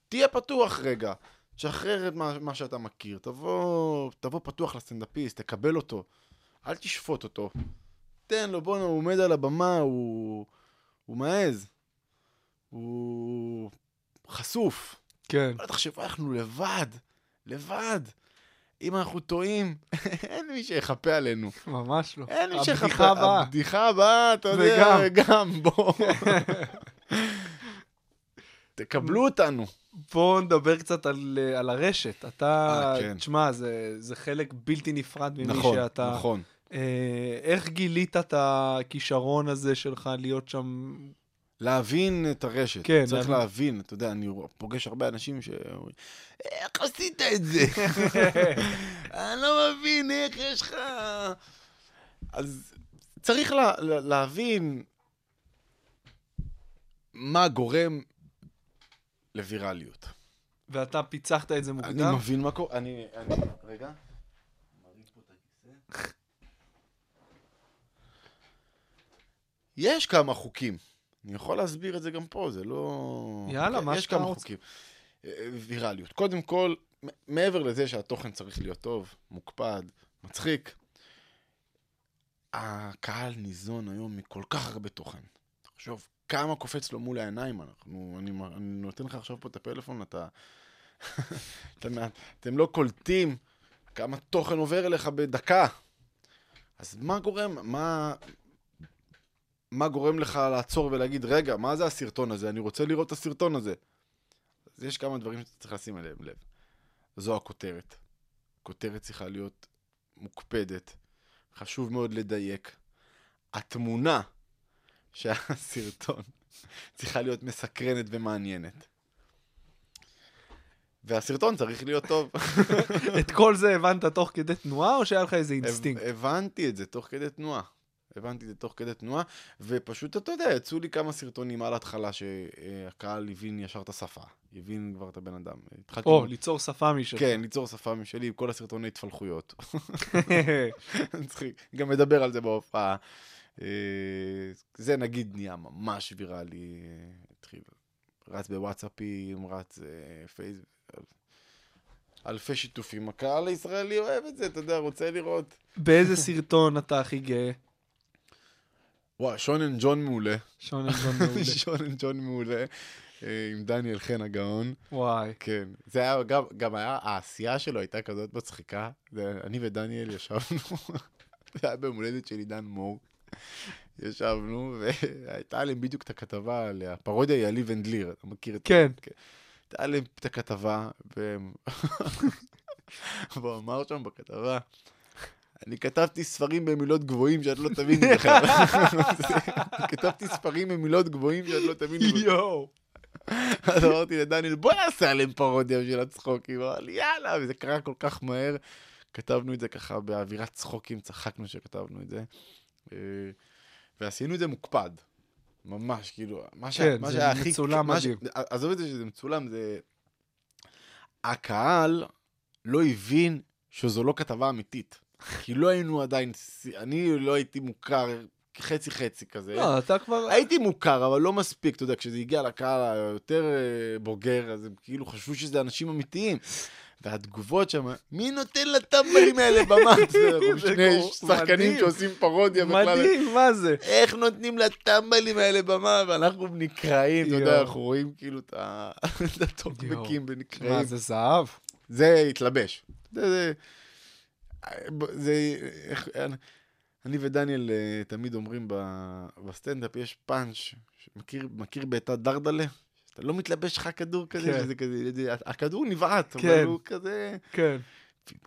תהיה פתוח רגע. תשחרר את מה, מה שאתה מכיר. תבוא, תבוא פתוח לסטנדאפיסט, תקבל אותו. אל תשפוט אותו. תן לו, בואנה, הוא עומד על הבמה, הוא... הוא מעז. הוא חשוף. כן. אל תחשבו, אנחנו לבד. לבד. אם אנחנו טועים, [laughs] אין מי שיחפה עלינו. ממש לא. אין מי שיחפה. הבדיחה הבאה. הבדיחה הבאה, אתה יודע, גם. בוא. [laughs] תקבלו אותנו. בואו נדבר קצת על, אה, על הרשת. אתה, אה, כן. תשמע, זה, זה חלק בלתי נפרד ממי נכון, שאתה. נכון. אה, איך גילית את הכישרון הזה שלך להיות שם? להבין את הרשת. כן, צריך להבין. להבין. אתה יודע, אני פוגש הרבה אנשים שאומרים, איך עשית את זה? [laughs] אני לא מבין, איך יש לך... אז צריך לה, לה, להבין מה גורם לווירליות. ואתה פיצחת את זה אני מוקדם? מבין מה קורה, אני... אני... רגע. [laughs] יש כמה חוקים. אני יכול להסביר את זה גם פה, זה לא... יאללה, מה יש שאתה כמה רוצה. חוקים. אה, ויראליות. קודם כל, מעבר לזה שהתוכן צריך להיות טוב, מוקפד, מצחיק, הקהל ניזון היום מכל כך הרבה תוכן. תחשוב, כמה קופץ לו מול העיניים אנחנו... אני, אני נותן לך עכשיו פה את הפלאפון, אתה... [laughs] אתם, אתם לא קולטים כמה תוכן עובר אליך בדקה. אז מה גורם, מה, מה גורם לך לעצור ולהגיד, רגע, מה זה הסרטון הזה? אני רוצה לראות את הסרטון הזה. אז יש כמה דברים שאתה צריך לשים אליהם לב. זו הכותרת. הכותרת צריכה להיות מוקפדת. חשוב מאוד לדייק. התמונה שהסרטון [laughs] צריכה להיות מסקרנת ומעניינת. והסרטון צריך להיות טוב. [laughs] את כל זה הבנת תוך כדי תנועה, או שהיה לך איזה אינסטינקט? הב- הבנתי את זה תוך כדי תנועה. הבנתי את זה תוך כדי תנועה, ופשוט, אתה יודע, יצאו לי כמה סרטונים על ההתחלה שהקהל הבין ישר את השפה. הבין כבר את הבן אדם. או, ליצור שפה משלך. כן, ליצור שפה משלי עם כל הסרטוני התפלחויות. [laughs] מצחיק. גם מדבר על זה בהופעה. אה, זה נגיד נהיה ממש ויראלי. התחיל, רץ בוואטסאפים, רץ אה, פייסבוק. אלפי שיתופים. הקהל הישראלי אוהב את זה, אתה יודע, רוצה לראות. באיזה סרטון אתה הכי גאה? וואי, שונן ג'ון מעולה. שון אלזון מעולה. [laughs] שונן ג'ון מעולה. אה, עם דניאל חן הגאון. וואי. כן. זה היה גם, גם היה, העשייה שלו הייתה כזאת מצחיקה. זה, אני ודניאל ישבנו, [laughs] זה היה ביום הולדת של עידן מור. ישבנו, והייתה להם בדיוק את הכתבה על הפרודיה היא על לי ונדליר, אתה מכיר את זה? כן. הייתה להם את הכתבה, והם... [laughs] והוא אמר שם בכתבה, אני כתבתי ספרים במילות גבוהים שאת לא תביני בכלל. [laughs] כתבתי ספרים במילות גבוהים שאת לא תביני בכלל. יואו. אז אמרתי לדניאל, בוא נעשה עליהם פרודיה בשביל הצחוקים. הוא אמר לי, יאללה, וזה קרה כל כך מהר. כתבנו את זה ככה באווירת צחוקים, צחקנו שכתבנו את זה. אה, ועשינו את זה מוקפד. ממש, כאילו, מה כן, זה שהיה הכי... מצולם מה ש- מדהים. עזוב את זה שזה מצולם, זה... הקהל לא הבין שזו לא כתבה אמיתית. כי לא היינו עדיין... אני לא הייתי מוכר חצי-חצי כזה. לא, אתה כבר... הייתי מוכר, אבל לא מספיק, אתה יודע, כשזה הגיע לקהל היותר אה, בוגר, אז הם כאילו חשבו שזה אנשים אמיתיים. והתגובות שם, מי נותן לטמבלים האלה במה? [laughs] אנחנו שני שחקנים. שעושים פרודיה בכלל. מדהים, מה זה? איך נותנים לטמבלים האלה במה? ואנחנו נקרעים, אתה יודע. אנחנו רואים כאילו את [laughs] הטוקבקים מה, ונקרעים. זה זהב? זה התלבש. זה, איך, אני ודניאל אה, תמיד אומרים בסטנדאפ, יש פאנץ', מכיר, מכיר בעיטה דרדלה? שאתה לא מתלבש לך כדור כזה, כן. שזה כזה, זה- הכדור נבעט, כן. אבל הוא כזה... כן.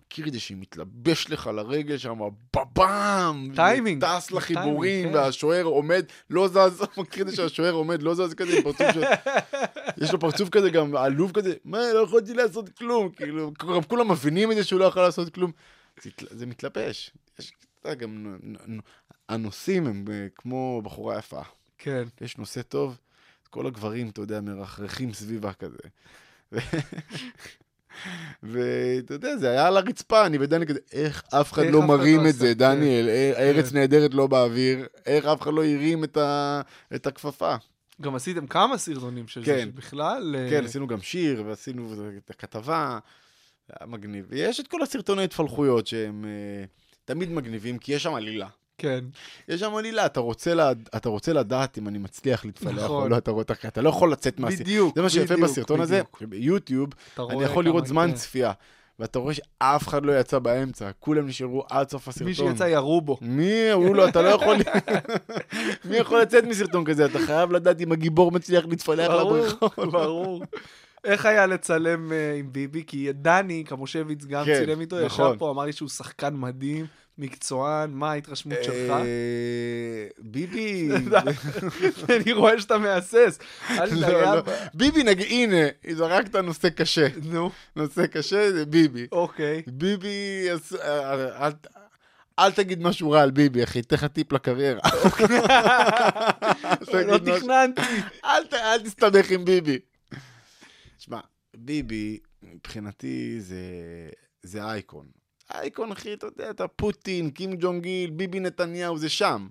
מכיר את זה שהיא מתלבש לך לרגל שם, בבאם! טיימינג. טס לחיבורים, טיימינג, כן. והשוער עומד, לא זז, [laughs] מכיר את זה שהשוער עומד, לא זז כזה, פרצוף של... [laughs] יש לו פרצוף כזה גם עלוב כזה, מה, לא יכולתי לעשות כלום, כאילו, כולם מבינים את זה שהוא לא יכול לעשות כלום. זה, מתלבש. יש, גם הנושאים הם אה, כמו בחורה יפה. כן. יש נושא טוב, כל הגברים, אתה יודע, מרחרחים סביבה כזה. ואתה יודע, זה היה על הרצפה, אני ודני כזה, איך אף אחד לא מרים לא את זה? דניאל, אה, ארץ כן. נהדרת לא באוויר, איך אף אחד לא הרים את הכפפה. גם עשיתם כמה סרטונים של זה, כן. שבכלל... אה, כן, עשינו גם שיר, ועשינו את הכתבה, מגניב. ויש את כל הסרטוני התפלחויות שהם אה, תמיד מגניבים, כי יש שם עלילה. כן. יש שם עלילה, אתה רוצה, לד... אתה רוצה לדעת אם אני מצליח להתפלח נכון. או לא, אתה, אתה, אתה לא יכול לצאת מהסרטון. בדיוק, זה מה שיפה בדיוק, בסרטון הזה, בדיוק. שביוטיוב, אתה אני יכול לראות זמן כן. צפייה, ואתה רואה שאף אחד לא יצא באמצע, כולם נשארו עד סוף הסרטון. מי שיצא ירו בו. מי, אמרו לו, אתה לא יכול... מי יכול לצאת מסרטון כזה? אתה חייב לדעת אם הגיבור מצליח להתפלח ברור, לבריכות. ברור. איך היה לצלם אה, עם ביבי? כי דני קמושביץ גם כן, צילם איתו, ישב נכון. פה, אמר לי שהוא שחקן מדהים, מקצוען, מה ההתרשמות שלך? אה, ביבי... [laughs] אני רואה שאתה מהסס. לא. לא. ביבי, נגיד, הנה, זרקת נושא קשה. נו, נושא קשה זה ביבי. אוקיי. ביבי, אה, אל- תגיד משהו רע על ביבי, אחי, תן לך טיפ לקריירה. [laughs] תגיד לא תכננתי. אל תסתבך עם ביבי. שמע, ביבי, מבחינתי זה, זה אייקון. אייקון, אחי, אתה יודע, אתה פוטין, קים ג'ונג גיל, ביבי נתניהו, זה שם.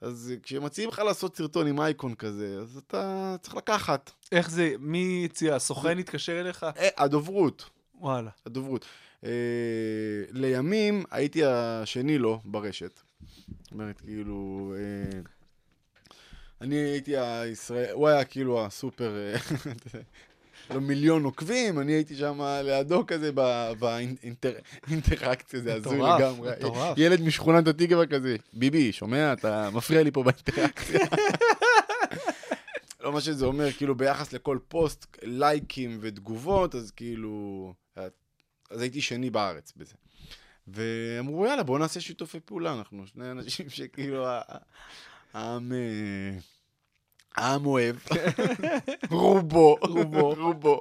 אז כשמציעים לך לעשות סרטון עם אייקון כזה, אז אתה צריך לקחת. איך זה, מי הציע? הסוכן התקשר אליך? אה, הדוברות, וואלה. הדוברות. אה, לימים הייתי השני לו ברשת. זאת אומרת, כאילו... אה, אני הייתי הישראל... הוא היה כאילו הסופר... [laughs] אה, לו מיליון עוקבים, אני הייתי שם לידו כזה באינטראקציה, זה הזוי לגמרי. ילד משכונת התקווה כזה, ביבי, שומע? אתה מפריע לי פה באינטראקציה. לא מה שזה אומר, כאילו ביחס לכל פוסט, לייקים ותגובות, אז כאילו... אז הייתי שני בארץ בזה. ואמרו, יאללה, בואו נעשה שיתופי פעולה, אנחנו שני אנשים שכאילו העם... העם אוהב. [laughs] רובו. רובו. רובו.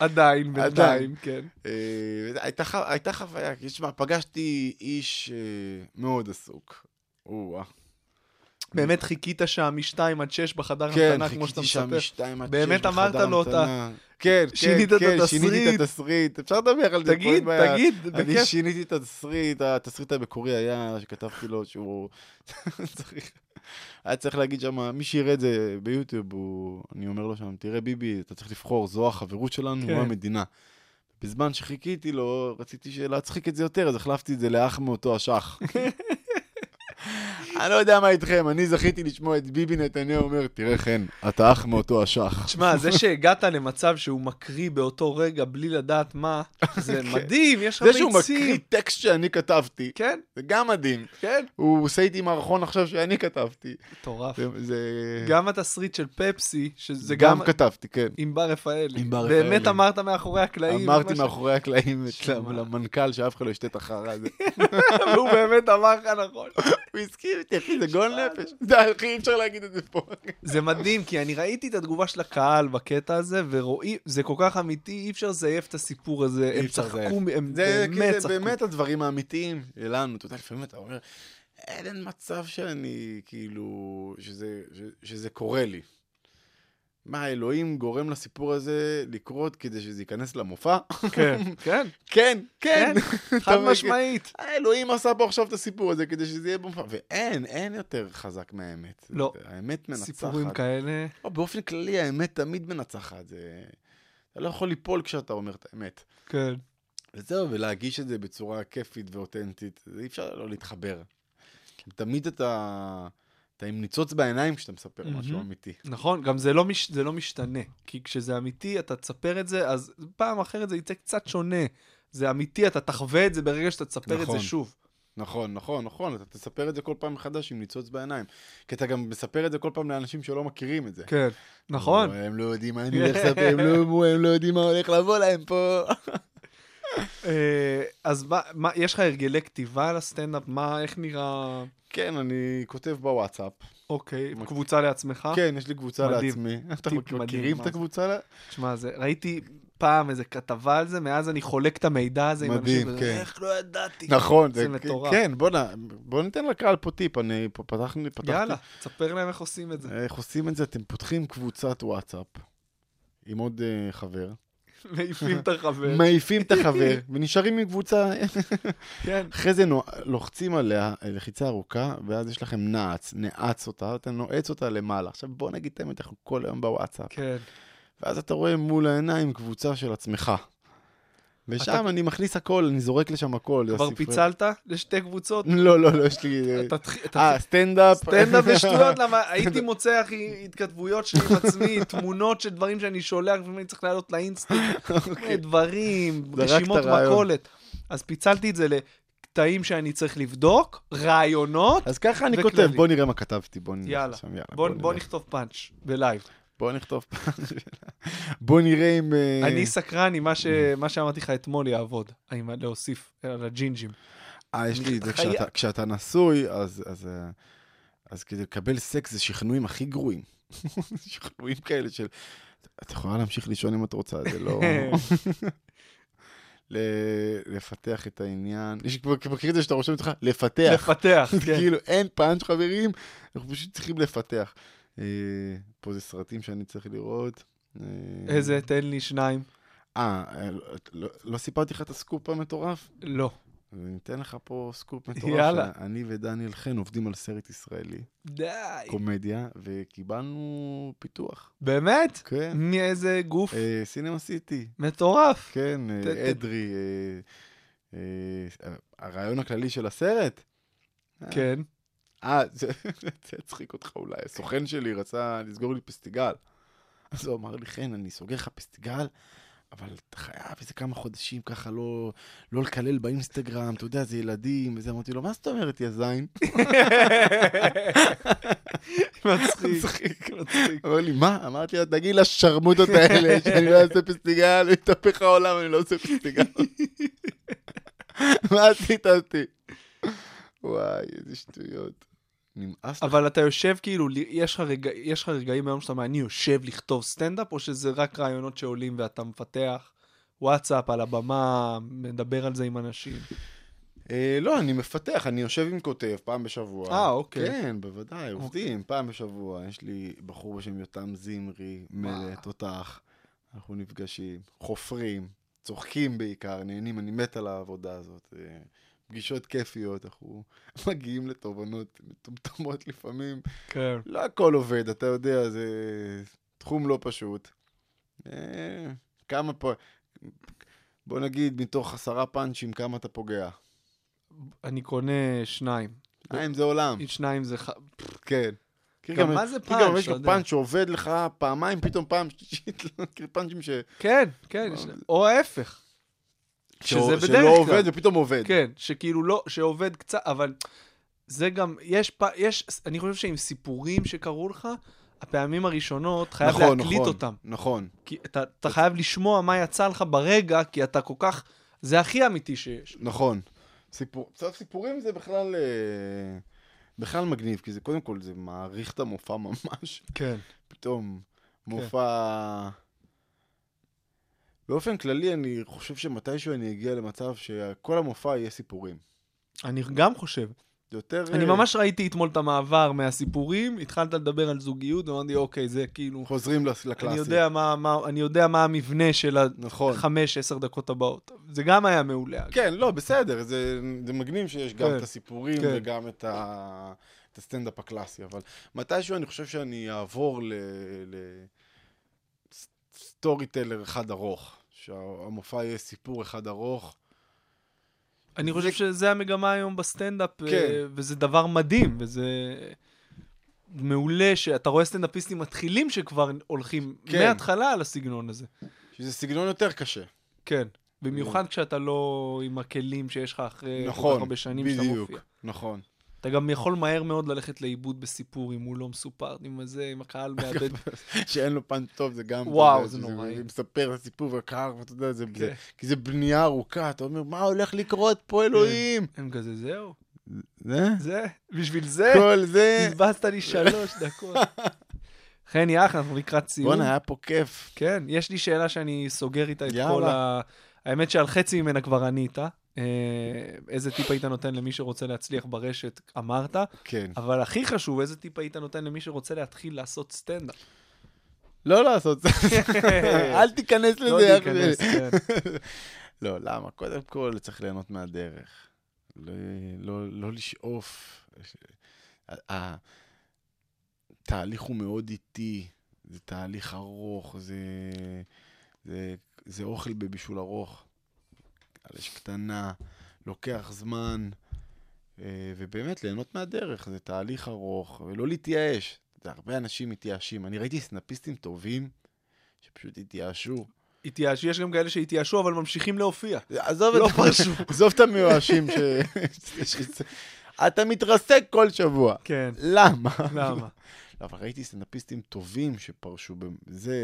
עדיין, בינתיים. כן. אה, הייתה חוויה, כי תשמע, פגשתי איש אה, מאוד עסוק. או-אה. באמת חיכית שם משתיים עד שש בחדר כן, המתנה, כמו שאתה חיכיתי שם מספר. משתיים עד באמת שש אמרת בחדר לו אותה? המתנה. כן, כן, שינית את כן, התסריט? שיניתי את התסריט. אפשר לדבר על זה. תגיד. תגיד, אני בכיף. שיניתי את התסריט, התסריט המקורי היה שכתבתי לו שהוא. [laughs] היה צריך להגיד שם, מי שיראה את זה ביוטיוב, הוא... אני אומר לו שם, תראה ביבי, אתה צריך לבחור, זו החברות שלנו כן. או המדינה. בזמן שחיכיתי לו, רציתי להצחיק את זה יותר, אז החלפתי את זה לאח מאותו אשך. [laughs] אני לא יודע מה איתכם, אני זכיתי לשמוע את ביבי נתניהו אומר, תראה חן, אתה אח מאותו אשך. תשמע, זה שהגעת למצב שהוא מקריא באותו רגע בלי לדעת מה, זה [laughs] מדהים, יש לך זה ביצים. שהוא מקריא טקסט שאני כתבתי, כן, זה גם מדהים. כן. הוא עושה איתי מערכון עכשיו שאני כתבתי. מטורף. זה... זה... גם התסריט של פפסי, שזה גם גם כתבתי, כן. ענבר רפאלי. ענבר באמת רפאלי. אמרת מאחורי הקלעים. אמרתי. מאחורי הקלעים שמע. למנכ"ל שאף אחד לא ישתה את החרא הזה. [laughs] והוא באמת אמר לך נכון. הוא הסכים איתי, אחי, זה גועל נפש. די, אחי, אי אפשר להגיד את זה פה. זה מדהים, כי אני ראיתי את התגובה של הקהל בקטע הזה, ורואים, זה כל כך אמיתי, אי אפשר לזייף את הסיפור הזה. הם צחקו. הם זה באמת זה צחקו. באמת הדברים האמיתיים שלנו. אתה יודע, לפעמים אתה אומר, אין מצב שאני, כאילו, שזה קורה לי. מה, אלוהים גורם לסיפור הזה לקרות כדי שזה ייכנס למופע? כן, [laughs] כן, כן, כן. כן, [laughs] חד? משמעית. האלוהים עשה פה עכשיו את הסיפור הזה כדי שזה יהיה במופע. ואין, אין יותר חזק מהאמת. לא. האמת מנצחת. סיפורים כאלה. לא, באופן כללי האמת תמיד מנצחת. זה... אתה לא יכול ליפול כשאתה אומר את האמת. כן. וזהו, ולהגיש את זה בצורה כיפית ואותנטית, זה אי אפשר לא להתחבר. תמיד אתה, אתה עם ניצוץ בעיניים כשאתה מספר מהמם. משהו אמיתי. נכון, גם זה לא, מש... זה לא משתנה. כי כשזה אמיתי, אתה תספר את זה, אז פעם אחרת זה יצא קצת שונה. זה אמיתי, אתה תחווה את זה ברגע שאתה תספר את נכון. זה שוב. נכון, נכון, נכון, אתה תספר את זה כל פעם מחדש עם ניצוץ בעיניים. כי אתה גם מספר את זה כל פעם לאנשים שלא מכירים את זה. כן, נכון. הם לא יודעים מה אני הולך לספר, הם לא [laughs] הם לא יודעים מה הולך לבוא להם פה. אה, אז מה, מה, יש לך הרגלי כתיבה לסטנדאפ? מה, איך נראה... כן, אני כותב בוואטסאפ. אוקיי, מק- קבוצה לעצמך? כן, יש לי קבוצה מדהים. לעצמי. [laughs] אתם מדהים, מכירים מה את זה? הקבוצה? תשמע, זה, ראיתי פעם איזה כתבה על זה, מאז אני חולק את המידע הזה עם מדהים, אנשים, כן. איך לא ידעתי. נכון, זה מטורף. כן, בוא נ- בוא ניתן לקהל פה טיפ, אני פתחתי. יאללה, תספר להם איך עושים את זה. איך עושים את זה? אתם פותחים קבוצת וואטסאפ עם עוד אה, חבר, מעיפים את החבר. מעיפים את החבר [laughs] ונשארים עם קבוצה, כן. אחרי זה לוחצים עליה אה, לחיצה ארוכה, ואז יש לכם נעץ, נעץ אותה, אתה נועץ אותה למעלה. עכשיו בוא נגיד את האמת, אנחנו כל היום בוואטסאפ. כן. ואז אתה רואה מול העיניים קבוצה של עצמך. ושם אני מכניס הכל, אני זורק לשם הכל. כבר הספרי- פיצלת לשתי קבוצות? [laughs] לא, לא, לא, יש לי... אה, סטנדאפ. סטנדאפ זה שטויות, [laughs] למה הייתי מוצא, אחי, התכתבויות שלי עם עצמי, [laughs] תמונות של דברים שאני שולח, ואני צריך לעלות לאינסטה, דברים, זרקת רשימות. מכולת. אז פיצלתי את זה לקטעים שאני צריך לבדוק, רעיונות, אז ככה אני. כותב, בוא נראה מה כתבתי, בוא נראה יאללה. בוא נכתוב פאנץ' ב live. בוא נכתוב. בוא נראה אם... אה, אני סקרן אם מה שאמרתי לך אתמול יעבוד, עם ה- להוסיף על הג'ינג'ים. אה, יש לי את זה. כשאתה- נשוי, אז... אה, כדי לקבל סקס זה שכנועים הכי גרועים. [laughs] שכנועים כאלה של... את יכולה להמשיך לישון אם את רוצה, זה לא... [laughs] לפתח את העניין. יש כבר מכיר את זה שאתה רושם לעצמך, לפתח. לפתח, [laughs] כן. כאילו אין פאנץ' חברים, אנחנו פשוט צריכים לפתח. אה, פה זה סרטים שאני צריך לראות. אה, איזה, תן לי שניים. אה, אה, לא- לא- לא סיפרתי לך את הסקופ המטורף? לא. אני אתן לך פה סקופ מטורף. [laughs] יאללה. אני ודניאל חן עובדים על סרט ישראלי, די. קומדיה, וקיבלנו פיתוח. באמת? כן. מאיזה גוף אה, סינמה סיטי, מטורף. כן, ת- אדרי. אה, אה, הרעיון הכללי של הסרט? כן. אה, זה [laughs] יצחיק אותך אולי. הסוכן שלי רצה לסגור לי פסטיגל. אז הוא אמר לי, חן, אני סוגר לך פסטיגל, אבל אתה חייב איזה כמה חודשים ככה לא, לא לקלל באינסטגרם, אתה יודע, זה ילדים, וזה. אמרתי לו, מה זאת אומרת, יא זין? [laughs] מצחיק. מצחיק. מצחיק. אמר לי, מה? אמרתי לו, תגיד לשרמוטות האלה [laughs] שאני לא אעשה פסטיגל, יתהפך העולם, אני לא עושה פסטיגל. מה עשית אותי? וואי, איזה שטויות. נמאס לך. אבל אתה יושב כאילו, יש לך רגע- יש לך רגעים היום שאתה אומר, אני יושב לכתוב סטנדאפ, או שזה רק רעיונות שעולים ואתה מפתח וואטסאפ על הבמה, מדבר על זה עם אנשים? אה, לא, אני מפתח, אני יושב עם כותב פעם בשבוע. אה, אוקיי. כן, בוודאי, עובדים פעם בשבוע. יש לי בחור בשם יותם זמרי, מלט, תותח. אנחנו נפגשים, חופרים, צוחקים בעיקר, נהנים, אני מת על העבודה הזאת. אה, פגישות כיפיות, אנחנו [laughs] מגיעים לתובנות מטומטמות לפעמים. כן. לא הכל עובד, אתה יודע, זה תחום לא פשוט. אה, כמה פה... בוא נגיד, מתוך עשרה פאנצ'ים, כמה אתה פוגע. אני קונה שניים. אם זה עולם. שניים זה... ח- כן. גם מה זה כי גם פאנץ', יש לך. פאנץ' שעובד לך פעמיים, פתאום פעם שלישית, [laughs] לא פאנצ'ים ש... כן, כן, או ההפך. שזה שלא- בדרך שלא כלל. עובד ופתאום עובד. כן, שכאילו לא, שעובד קצת, אבל זה גם, יש, פ- יש, אני חושב שעם סיפורים שקרו לך, הפעמים הראשונות, חייב נכון, להקליט נכון, אותם. נכון. כי אתה, אתה חייב לשמוע מה יצא לך ברגע, כי אתה כל כך, זה הכי אמיתי שיש. נכון. סיפור, סיפורים זה בכלל, אה, בכלל מגניב, כי זה קודם כל, זה מעריך את המופע ממש. כן. פתאום מופע... באופן כללי, אני חושב שמתישהו אני אגיע למצב שכל המופע יהיה סיפורים. אני גם חושב. יותר... אני אה, ממש ראיתי אתמול את המעבר מהסיפורים, התחלת לדבר על זוגיות, ואמרתי, אוקיי, זה כאילו... חוזרים לקלאסי. אני יודע מה, מה, אני יודע מה המבנה של נכון. החמש, עשר דקות הבאות. זה גם היה מעולה. כן, לא, בסדר, זה, זה מגניב שיש גם כן, את הסיפורים כן. וגם את, ה, את הסטנדאפ הקלאסי, אבל מתישהו אני חושב שאני אעבור ל... ל... story teller אחד ארוך. שהמופע יהיה סיפור אחד ארוך. אני חושב שזה המגמה היום בסטנדאפ, אה, כן. וזה דבר מדהים, וזה מעולה שאתה רואה סטנדאפיסטים מתחילים שכבר הולכים כן. מההתחלה על הסגנון הזה. שזה סגנון יותר קשה. כן. במיוחד כשאתה לא עם הכלים שיש לך אחרי כל כך נכון, הרבה שנים שאתה בדיוק, מופיע. נכון. אתה גם יכול מהר מאוד ללכת לאיבוד בסיפור אם הוא לא מסופר, עם הזה, עם הקהל [laughs] מאבד. שאין לו פאנץ' טוב, זה גם... וואו, זה נוראי. זה מספר את הסיפור והקהל, ואתה יודע, זה... כן. זה- כי זה בנייה ארוכה, אתה אומר, מה הולך לקרות פה, אלוהים? הם כזה, זהו, זה? זה, בשביל זה, כל זה... בזבזת לי שלוש דקות. [laughs] חן יח, אנחנו לקראת סיום. בואנה, היה פה כיף. כן, יש לי שאלה שאני סוגר איתה את. כל ה... האמת שעל חצי ממנה כבר ענית. אה, איזה טיפ היית נותן למי שרוצה להצליח ברשת, אמרת. כן. אבל הכי חשוב, איזה טיפ היית נותן למי שרוצה להתחיל לעשות סטנדאפ? לא לעשות זה. [laughs] אל תיכנס לא לזה. אחי. להיכנס, כן. [laughs] לא, למה? קודם כל צריך ליהנות מהדרך. לא, לא, לא לשאוף. התהליך הוא מאוד איטי, זה תהליך ארוך, זה אוכל בבישול ארוך. על אש קטנה, לוקח זמן, אה, ובאמת ליהנות מהדרך, זה תהליך ארוך, ולא להתייאש. זה הרבה אנשים מתייאשים. אני ראיתי סנאפיסטים טובים שפשוט התייאשו. התייאש, יש גם כאלה שהתייאשו, אבל ממשיכים להופיע. עזוב לא את פרשו. [laughs] עזוב את המיואשים ש... אתה מתרסק כל שבוע. כן, למה? למה? לא, אבל ראיתי סטנדאפיסטים טובים שפרשו, זה,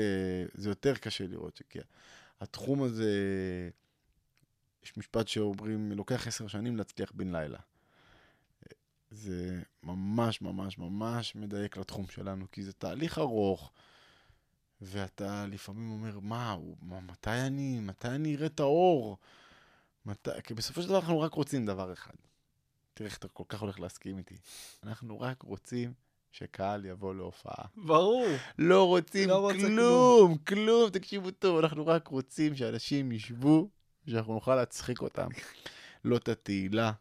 זה יותר קשה לראות, כי התחום הזה, יש משפט שאומרים, לוקח עשר שנים להצליח בן לילה. זה ממש ממש ממש מדייק לתחום שלנו, כי זה תהליך ארוך, ואתה לפעמים אומר, מה, מה, מתי אני, מתי אני אראה את האור? מתי, כי בסופו של דבר אנחנו רק רוצים דבר אחד. תראה איך אתה כל כך הולך להסכים איתי. אנחנו רק רוצים שקהל יבוא להופעה. ברור. לא רוצים לא רוצה כלום, כלום, תקשיבו טוב, אנחנו רק רוצים שאנשים ישבו, שאנחנו נוכל להצחיק אותם. לא את התהילה,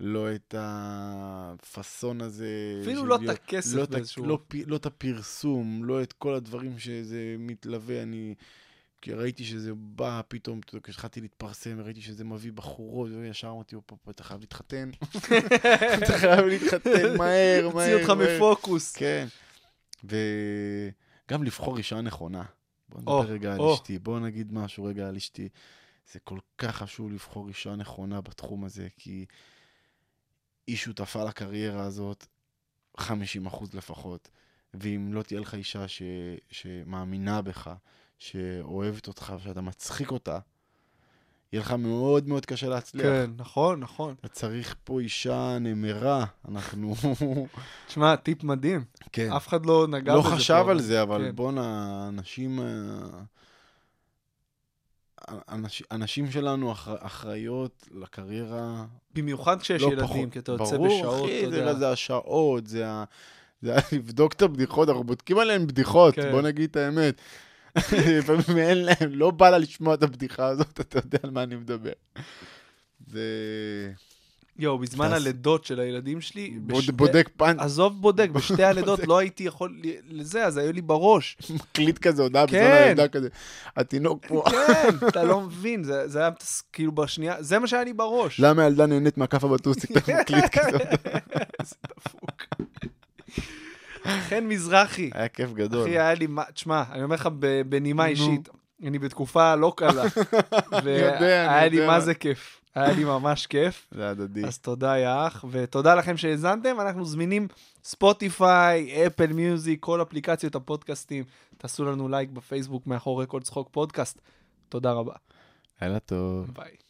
לא את הפאסון הזה. אפילו לא את הכסף לא באיזשהו לא, פ- לא את הפרסום, לא את כל הדברים שזה מתלווה. אני... כי ראיתי שזה בא פתאום, כשהתחלתי להתפרסם, ראיתי שזה מביא בחורות, וישר אמרתי, "הופה, פה, אתה חייב להתחתן. [laughs] אתה חייב להתחתן מהר, [laughs] מהר. הוציא אותך מהר." מפוקוס. כן. וגם לבחור אישה נכונה. בוא נדבר רגע על. אשתי. בוא נגיד משהו רגע על אשתי. זה כל כך חשוב לבחור אישה נכונה בתחום הזה, כי היא שותפה לקריירה הזאת 50% לפחות. ואם לא תהיה לך אישה ש... שמאמינה בך, שאוהבת אותך ושאתה מצחיק אותה, יהיה לך מאוד מאוד קשה להצליח. כן, נכון, נכון. אתה צריך פה אישה נמרה, אנחנו... תשמע, טיפ מדהים. כן. אף אחד לא נגע לא בזה. חשב פה. על זה, אבל כן. בואנה, אנשים... אנש, אנשים שלנו אח, אחראיות לקריירה במיוחד כשיש לא ילדים, פחות. כי אתה יוצא ברור, בשעות, אחי, אתה יודע. זה השעות, זה, ה, זה ה- [laughs] לבדוק את הבדיחות, אנחנו בודקים עליהן בדיחות, כן. בוא נגיד את האמת. [laughs] לפעמים אין להם, לא בא לה לשמוע את הבדיחה הזאת, אתה יודע על מה אני מדבר. זה... יואו, בזמן הלידות של הילדים שלי, בשתי- בודק פאנץ', עזוב בודק, [laughs] בשתי הלידות לא הייתי יכול לזה, אז היו לי בראש. [laughs] מקליט כזה, הודעה בזמן כן. הלידה כזה. התינוק פה. כן, [laughs] אתה לא מבין, זה היה כאילו בשנייה, זה מה שהיה לי בראש. למה הילדה נהנית מהכאפה בטוסיק, אתה מקליט כזה. איזה דפוק. חן מזרחי, היה כיף גדול. אחי, היה לי, תשמע, אני אומר לך בנימה. אישית, אני בתקופה לא קלה, יודע, והיה אני לי יודע. מה זה כיף, היה לי ממש כיף. זה הדדי. אז תודה, יא אח, ותודה לכם שהאזנתם. אנחנו זמינים Spotify, Apple Music, כל אפליקציות הפודקאסטים. תעשו לנו לייק בפייסבוק מאחורי כל צחוק פודקאסט. תודה רבה. לילה טוב. ביי.